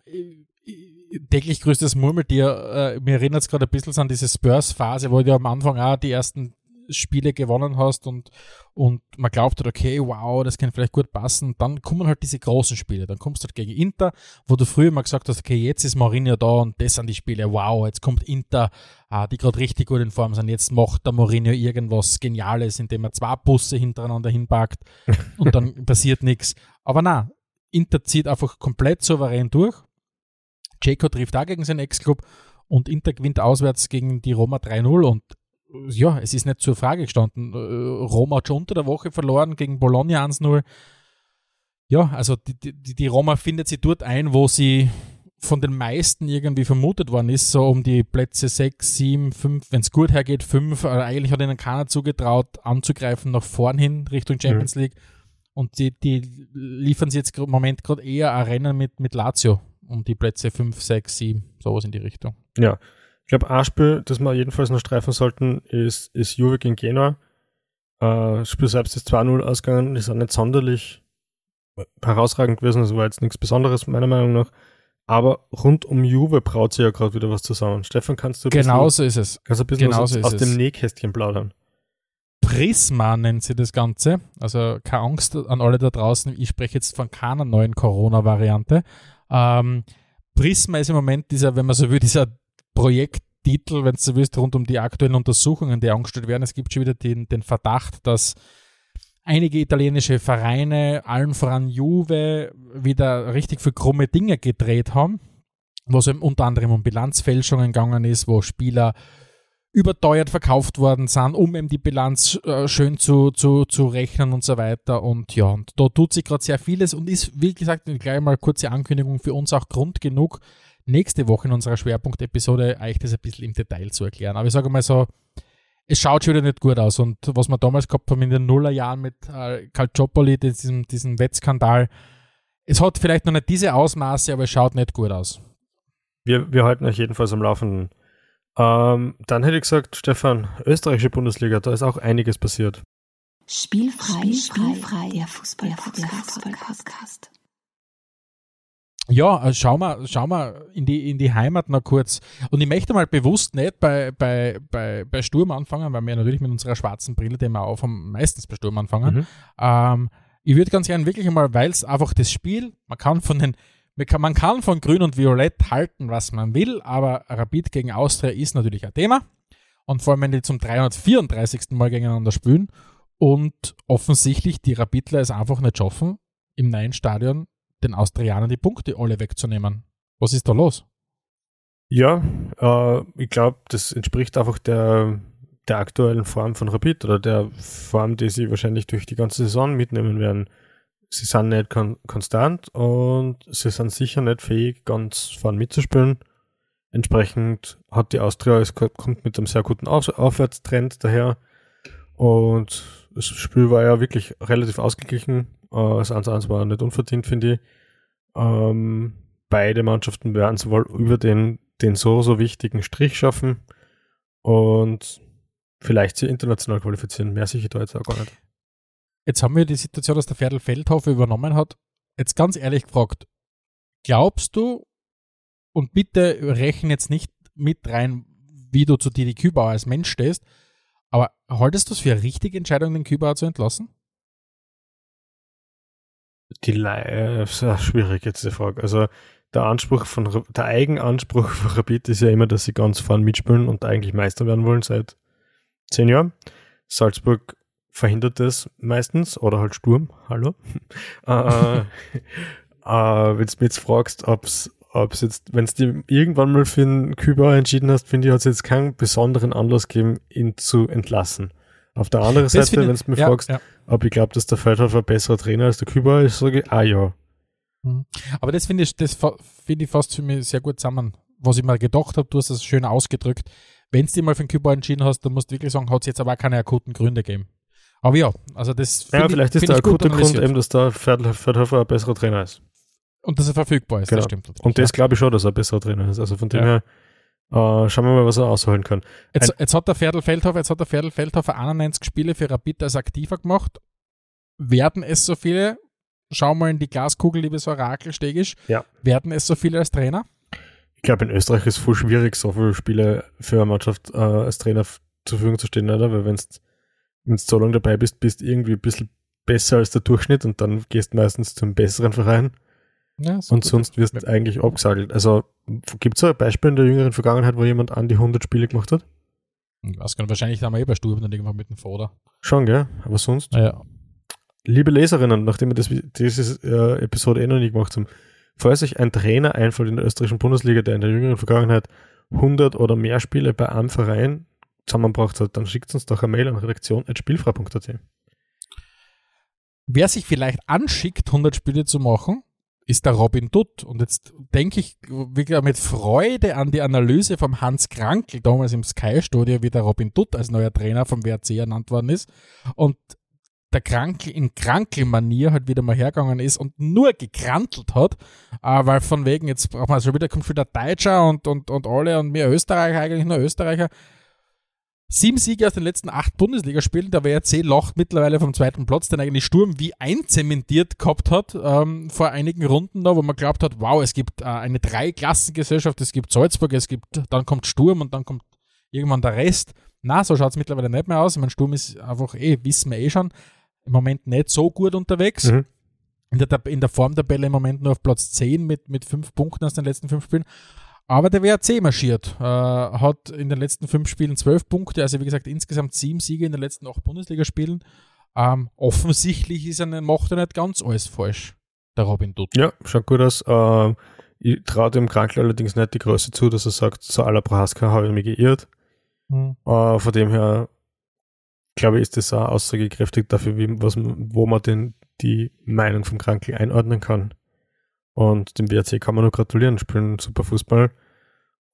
täglich grüßtes Murmeltier, äh, mir erinnert es gerade ein bisschen an diese Spurs-Phase, wo du am Anfang auch die ersten Spiele gewonnen hast und, und man glaubt halt, okay, wow, das kann vielleicht gut passen. Dann kommen halt diese großen Spiele. Dann kommst du halt gegen Inter, wo du früher mal gesagt hast, okay, jetzt ist Mourinho da und das sind die Spiele. Wow, jetzt kommt Inter, ah, die gerade richtig gut in Form sind. Jetzt macht der Mourinho irgendwas Geniales, indem er zwei Busse hintereinander hinpackt [LAUGHS] und dann passiert nichts. Aber na, Inter zieht einfach komplett souverän durch. Jaco trifft da gegen seinen Ex-Club und Inter gewinnt auswärts gegen die Roma 3-0 und ja, es ist nicht zur Frage gestanden. Äh, Roma hat schon unter der Woche verloren gegen Bologna 1-0. Ja, also die, die, die Roma findet sie dort ein, wo sie von den meisten irgendwie vermutet worden ist, so um die Plätze 6, 7, 5, wenn es gut hergeht, 5. Eigentlich hat ihnen keiner zugetraut, anzugreifen nach vorn hin Richtung Champions mhm. League. Und die, die liefern sie jetzt im Moment gerade eher ein Rennen mit, mit Lazio um die Plätze 5, 6, 7, sowas in die Richtung. Ja, ich glaube, ein Spiel, das wir jedenfalls noch streifen sollten, ist, ist Juve gegen Genua. Äh, das Spiel selbst ist 2-0 ausgegangen, ist auch nicht sonderlich herausragend gewesen, das war jetzt nichts Besonderes, meiner Meinung nach. Aber rund um Juve braut sich ja gerade wieder was zusammen. Stefan, kannst du genau bisschen, so ist es. Kannst du ein bisschen aus, aus dem Nähkästchen plaudern? Prisma nennt sie das Ganze. Also keine Angst an alle da draußen. Ich spreche jetzt von keiner neuen Corona-Variante. Ähm, Prisma ist im Moment dieser, wenn man so will, dieser Projekttitel, wenn du so willst, rund um die aktuellen Untersuchungen, die angestellt werden. Es gibt schon wieder den, den Verdacht, dass einige italienische Vereine, allen voran Juve, wieder richtig für krumme Dinge gedreht haben, wo es unter anderem um Bilanzfälschungen gegangen ist, wo Spieler überteuert verkauft worden sind, um eben die Bilanz äh, schön zu, zu, zu rechnen und so weiter. Und ja, und da tut sich gerade sehr vieles und ist, wie gesagt, gleich mal kurze Ankündigung für uns auch Grund genug, nächste Woche in unserer Schwerpunktepisode euch das ein bisschen im Detail zu erklären. Aber ich sage mal so, es schaut schon wieder nicht gut aus. Und was wir damals gehabt haben in den Nullerjahren mit äh, Calciopoli, diesem, diesem Wettskandal, es hat vielleicht noch nicht diese Ausmaße, aber es schaut nicht gut aus. Wir, wir halten euch jedenfalls am Laufenden. Ähm, dann hätte ich gesagt, Stefan, österreichische Bundesliga, da ist auch einiges passiert. Spielfrei, Spielfrei, Spielfrei der Fußball-Podcast. Fußball ja, äh, schau mal, schau mal in die, in die Heimat noch kurz. Und ich möchte mal bewusst nicht bei, bei, bei, bei Sturm anfangen, weil wir natürlich mit unserer schwarzen Brille, die wir auf haben, meistens bei Sturm anfangen. Mhm. Ähm, ich würde ganz gerne wirklich einmal, weil es einfach das Spiel, man kann von den, man kann, man kann von Grün und Violett halten, was man will, aber Rapid gegen Austria ist natürlich ein Thema. Und vor allem, wenn die zum 334. Mal gegeneinander spielen und offensichtlich die Rapidler es einfach nicht schaffen, im neuen Stadion den Austrianern die Punkte alle wegzunehmen. Was ist da los? Ja, äh, ich glaube, das entspricht einfach der, der aktuellen Form von Rapid oder der Form, die sie wahrscheinlich durch die ganze Saison mitnehmen werden. Sie sind nicht kon konstant und sie sind sicher nicht fähig, ganz vorn mitzuspielen. Entsprechend hat die Austria, es kommt mit einem sehr guten Auf Aufwärtstrend daher. Und das Spiel war ja wirklich relativ ausgeglichen. Äh, das 1-1 war nicht unverdient, finde ich. Ähm, beide Mannschaften werden es wohl über den, den so, so wichtigen Strich schaffen und vielleicht sie international qualifizieren. Mehr sicher da jetzt auch gar nicht. Jetzt haben wir die Situation, dass der Ferdl Feldhofer übernommen hat. Jetzt ganz ehrlich gefragt, glaubst du, und bitte rechne jetzt nicht mit rein, wie du zu Didi Kübauer als Mensch stehst, aber haltest du es für eine richtige Entscheidung, den Kübauer zu entlassen? Die ist ja schwierig jetzt die Frage. Also der Anspruch von, der Eigenanspruch von Rapid ist ja immer, dass sie ganz vorn mitspielen und eigentlich Meister werden wollen seit zehn Jahren. Salzburg verhindert das meistens oder halt Sturm, hallo. [LAUGHS] äh, äh, wenn du mich jetzt fragst, ob es jetzt, wenn dir irgendwann mal für einen Küber entschieden hast, finde ich, hat es jetzt keinen besonderen Anlass gegeben, ihn zu entlassen. Auf der anderen Seite, wenn du mich ja, fragst, ja. ob ich glaube, dass der Feldhofer ein besserer Trainer als der Küber ist, sage ich, ah ja. Mhm. Aber das finde ich, das finde ich fast für mich sehr gut zusammen. Was ich mir gedacht habe, du hast das schön ausgedrückt. Wenn du dich mal für den Küber entschieden hast, dann musst du wirklich sagen, hat es jetzt aber auch keine akuten Gründe gegeben. Aber ja, also das Ja, vielleicht ich, ist der akute Grund eben, dass der Feldhofer ein besserer Trainer ist. Und dass er verfügbar ist, genau. das stimmt. Und das glaube ich schon, dass er ein besserer Trainer ist. Also von dem ja. her Uh, schauen wir mal, was er ausholen kann. Jetzt, jetzt hat der Ferdl Feldhofer, jetzt hat der Ferdl Feldhofer 91 Spiele für Rapid als aktiver gemacht. Werden es so viele? Schau mal in die Glaskugel, liebes Orakel Stegisch. Ja. Werden es so viele als Trainer? Ich glaube, in Österreich ist es voll schwierig, so viele Spiele für eine Mannschaft äh, als Trainer zur Verfügung zu stehen, oder? Weil wenn du so lange dabei bist, bist du irgendwie ein bisschen besser als der Durchschnitt und dann gehst du meistens zum besseren Verein. Ja, und sonst wirst du eigentlich abgesagelt. Also gibt es ein Beispiel in der jüngeren Vergangenheit, wo jemand an die 100 Spiele gemacht hat? Ich weiß gar nicht, wahrscheinlich haben wir eh bei Sturm dann irgendwann mit dem Vater. Schon, gell? Aber sonst? Ja. Liebe Leserinnen, nachdem wir das, diese äh, Episode eh noch nie gemacht haben, falls sich ein Trainer einfällt in der österreichischen Bundesliga, der in der jüngeren Vergangenheit 100 oder mehr Spiele bei einem Verein zusammengebracht hat, dann schickt uns doch eine Mail an redaktion.spielfrei.at. Wer sich vielleicht anschickt, 100 Spiele zu machen, ist der Robin Dutt. Und jetzt denke ich wirklich mit Freude an die Analyse vom Hans Krankel damals im Sky-Studio, wie der Robin Dutt als neuer Trainer vom WRC ernannt worden ist. Und der Krankel in Krankel-Manier halt wieder mal hergegangen ist und nur gekrantelt hat, äh, weil von wegen, jetzt braucht man schon wieder, kommt wieder Deutscher und, und, und alle und mehr Österreicher, eigentlich nur Österreicher. Sieben Siege aus den letzten acht Bundesligaspielen. Der WRC lacht mittlerweile vom zweiten Platz, den eigentlich Sturm wie einzementiert gehabt hat ähm, vor einigen Runden da, wo man glaubt hat, wow, es gibt äh, eine Dreiklassengesellschaft, es gibt Salzburg, es gibt, dann kommt Sturm und dann kommt irgendwann der Rest. Na, so schaut es mittlerweile nicht mehr aus. Ich meine, Sturm ist einfach eh, wissen wir eh schon, im Moment nicht so gut unterwegs. Mhm. In der, in der Formtabelle im Moment nur auf Platz 10 mit, mit fünf Punkten aus den letzten fünf Spielen. Aber der WRC marschiert, äh, hat in den letzten fünf Spielen zwölf Punkte, also wie gesagt insgesamt sieben Siege in den letzten acht Bundesligaspielen. Ähm, offensichtlich ist er, macht er nicht ganz alles falsch, der Robin Dutt. Ja, schaut gut aus. Äh, ich traue dem Krankel allerdings nicht die Größe zu, dass er sagt, so aller Prohaska habe ich mich geirrt. Mhm. Äh, von dem her, glaube ich, ist das auch aussagekräftig dafür, wie, was, wo man den, die Meinung vom Krankel einordnen kann. Und dem WRC kann man nur gratulieren, spielen super Fußball.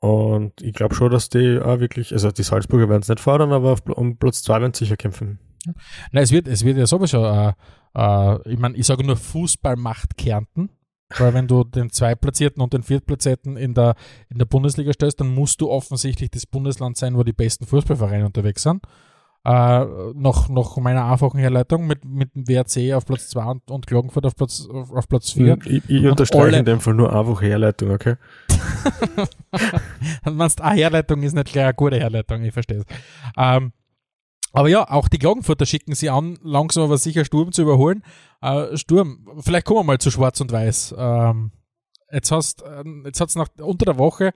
Und ich glaube schon, dass die auch wirklich, also die Salzburger werden es nicht fordern, aber auf, um Platz 2 werden sie sicher kämpfen. Nein, es wird, es wird ja sowieso, äh, äh, ich meine, ich sage nur Fußball macht Kärnten. Weil wenn du den Zweitplatzierten und den Viertplatzierten in der, in der Bundesliga stellst, dann musst du offensichtlich das Bundesland sein, wo die besten Fußballvereine unterwegs sind. Äh, noch, noch meiner einfachen Herleitung mit, mit dem WRC auf Platz 2 und, und Klagenfurt auf Platz, auf, auf Platz 4. Ich, ich unterstreiche in dem Fall nur einfache Herleitung, okay? Dann [LAUGHS] meinst du, ah, Herleitung ist nicht gleich eine gute Herleitung, ich verstehe es. Ähm, aber ja, auch die Klagenfurter schicken sie an, langsam aber sicher Sturm zu überholen. Äh, Sturm, vielleicht kommen wir mal zu Schwarz und Weiß. Ähm, jetzt hast, äh, jetzt hat's nach unter der Woche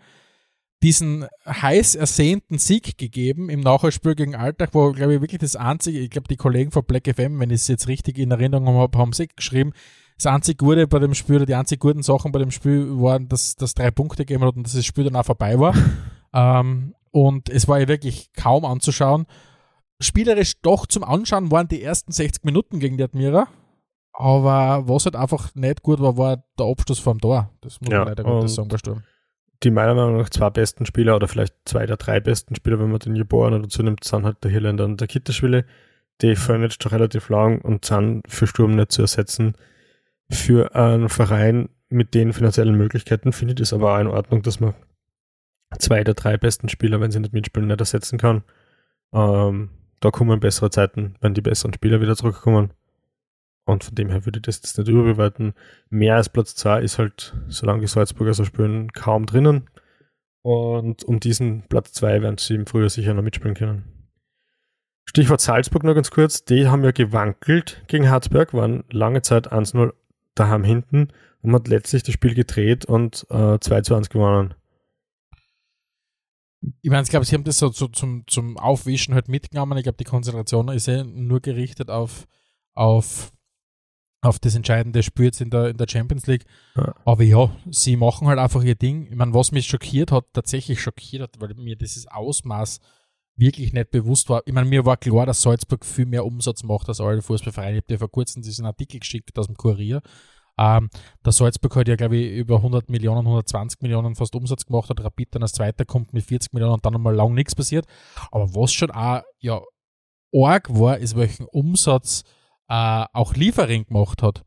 diesen heiß ersehnten Sieg gegeben im Nachholspiel gegen Alltag, wo, glaube ich, wirklich das einzige, ich glaube, die Kollegen von Black FM, wenn ich es jetzt richtig in Erinnerung habe, haben sie geschrieben, das einzige Gute bei dem Spiel oder die einzig guten Sachen bei dem Spiel waren, dass das drei Punkte gegeben hat und dass das Spiel dann auch vorbei war. [LAUGHS] ähm, und es war ja wirklich kaum anzuschauen. Spielerisch doch zum Anschauen waren die ersten 60 Minuten gegen die Admira. Aber was halt einfach nicht gut war, war der Abschluss vom Tor. Das muss ja, man leider Gottes sagen bei Sturm die meiner Meinung nach zwei besten Spieler oder vielleicht zwei der drei besten Spieler, wenn man den Geborenen dazu nimmt, sind halt der Hirländer und der Kitteschwille. Die fallen jetzt schon relativ lang und sind für Sturm nicht zu ersetzen. Für einen Verein mit den finanziellen Möglichkeiten finde ich es aber auch in Ordnung, dass man zwei der drei besten Spieler, wenn sie nicht mitspielen, nicht ersetzen kann. Ähm, da kommen bessere Zeiten, wenn die besseren Spieler wieder zurückkommen. Und von dem her würde ich das jetzt nicht überbewerten. Mehr als Platz 2 ist halt, solange die Salzburger so spielen, kaum drinnen. Und um diesen Platz 2 werden sie im Frühjahr sicher noch mitspielen können. Stichwort Salzburg noch ganz kurz. Die haben ja gewankelt gegen Harzberg, waren lange Zeit 1-0 daheim hinten und hat letztlich das Spiel gedreht und äh, 2 1 gewonnen. Ich meine, ich glaube, sie haben das so, so zum, zum Aufwischen halt mitgenommen. Ich glaube, die Konzentration ist ja nur gerichtet auf, auf auf das entscheidende Spiel jetzt in der, in der Champions League. Ja. Aber ja, sie machen halt einfach ihr Ding. Ich meine, was mich schockiert hat, tatsächlich schockiert hat, weil mir dieses Ausmaß wirklich nicht bewusst war. Ich meine, mir war klar, dass Salzburg viel mehr Umsatz macht als alle Fußballvereine. Ich habe dir vor kurzem diesen Artikel geschickt aus dem Kurier. Ähm, der Salzburg hat ja, glaube ich, über 100 Millionen, 120 Millionen fast Umsatz gemacht, hat Rapid dann als Zweiter kommt mit 40 Millionen und dann nochmal lang nichts passiert. Aber was schon auch, ja, arg war, ist welchen Umsatz äh, auch Liefering gemacht hat.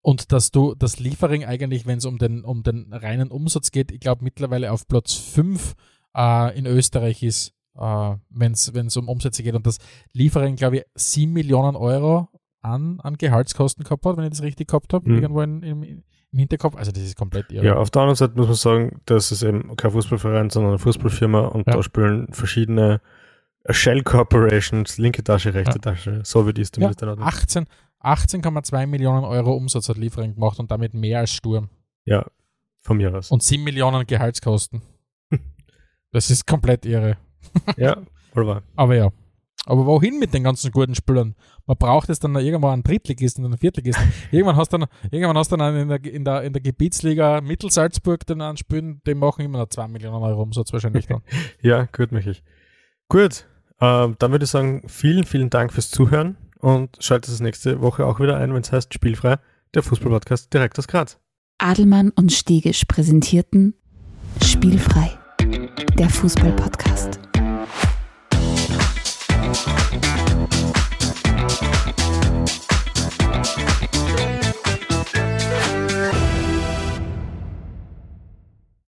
Und dass du das Liefering eigentlich, wenn es um den, um den reinen Umsatz geht, ich glaube mittlerweile auf Platz 5 äh, in Österreich ist, äh, wenn es um Umsätze geht. Und das Liefering, glaube ich, 7 Millionen Euro an, an Gehaltskosten gehabt hat, wenn ich das richtig gehabt habe, mhm. irgendwo in, in, im Hinterkopf. Also das ist komplett irre. Ja, auf der anderen Seite muss man sagen, das ist eben kein Fußballverein, sondern eine Fußballfirma und ja. da spielen verschiedene Shell Corporations, linke Tasche, rechte ja. Tasche, so wie die es zumindest ja, 18, 18,2 Millionen Euro Umsatz hat Liefering gemacht und damit mehr als Sturm. Ja, von mir aus. Und 7 Millionen Gehaltskosten. [LAUGHS] das ist komplett irre. [LAUGHS] ja, voll wahr. Aber ja. Aber wohin mit den ganzen guten Spielern? Man braucht es dann irgendwann einen Drittligisten und einen Viertligisten. [LAUGHS] irgendwann hast du dann, irgendwann hast du dann in der, in der, in der Gebietsliga Mittelsalzburg dann anspielen, die machen immer noch 2 Millionen Euro Umsatz wahrscheinlich dann. ja, gut, Michi. Gut, ähm, dann würde ich sagen, vielen, vielen Dank fürs Zuhören und schaltet das nächste Woche auch wieder ein, wenn es heißt Spielfrei, der Fußballpodcast direkt aus Graz. Adelmann und Stegisch präsentierten Spielfrei, der Fußballpodcast.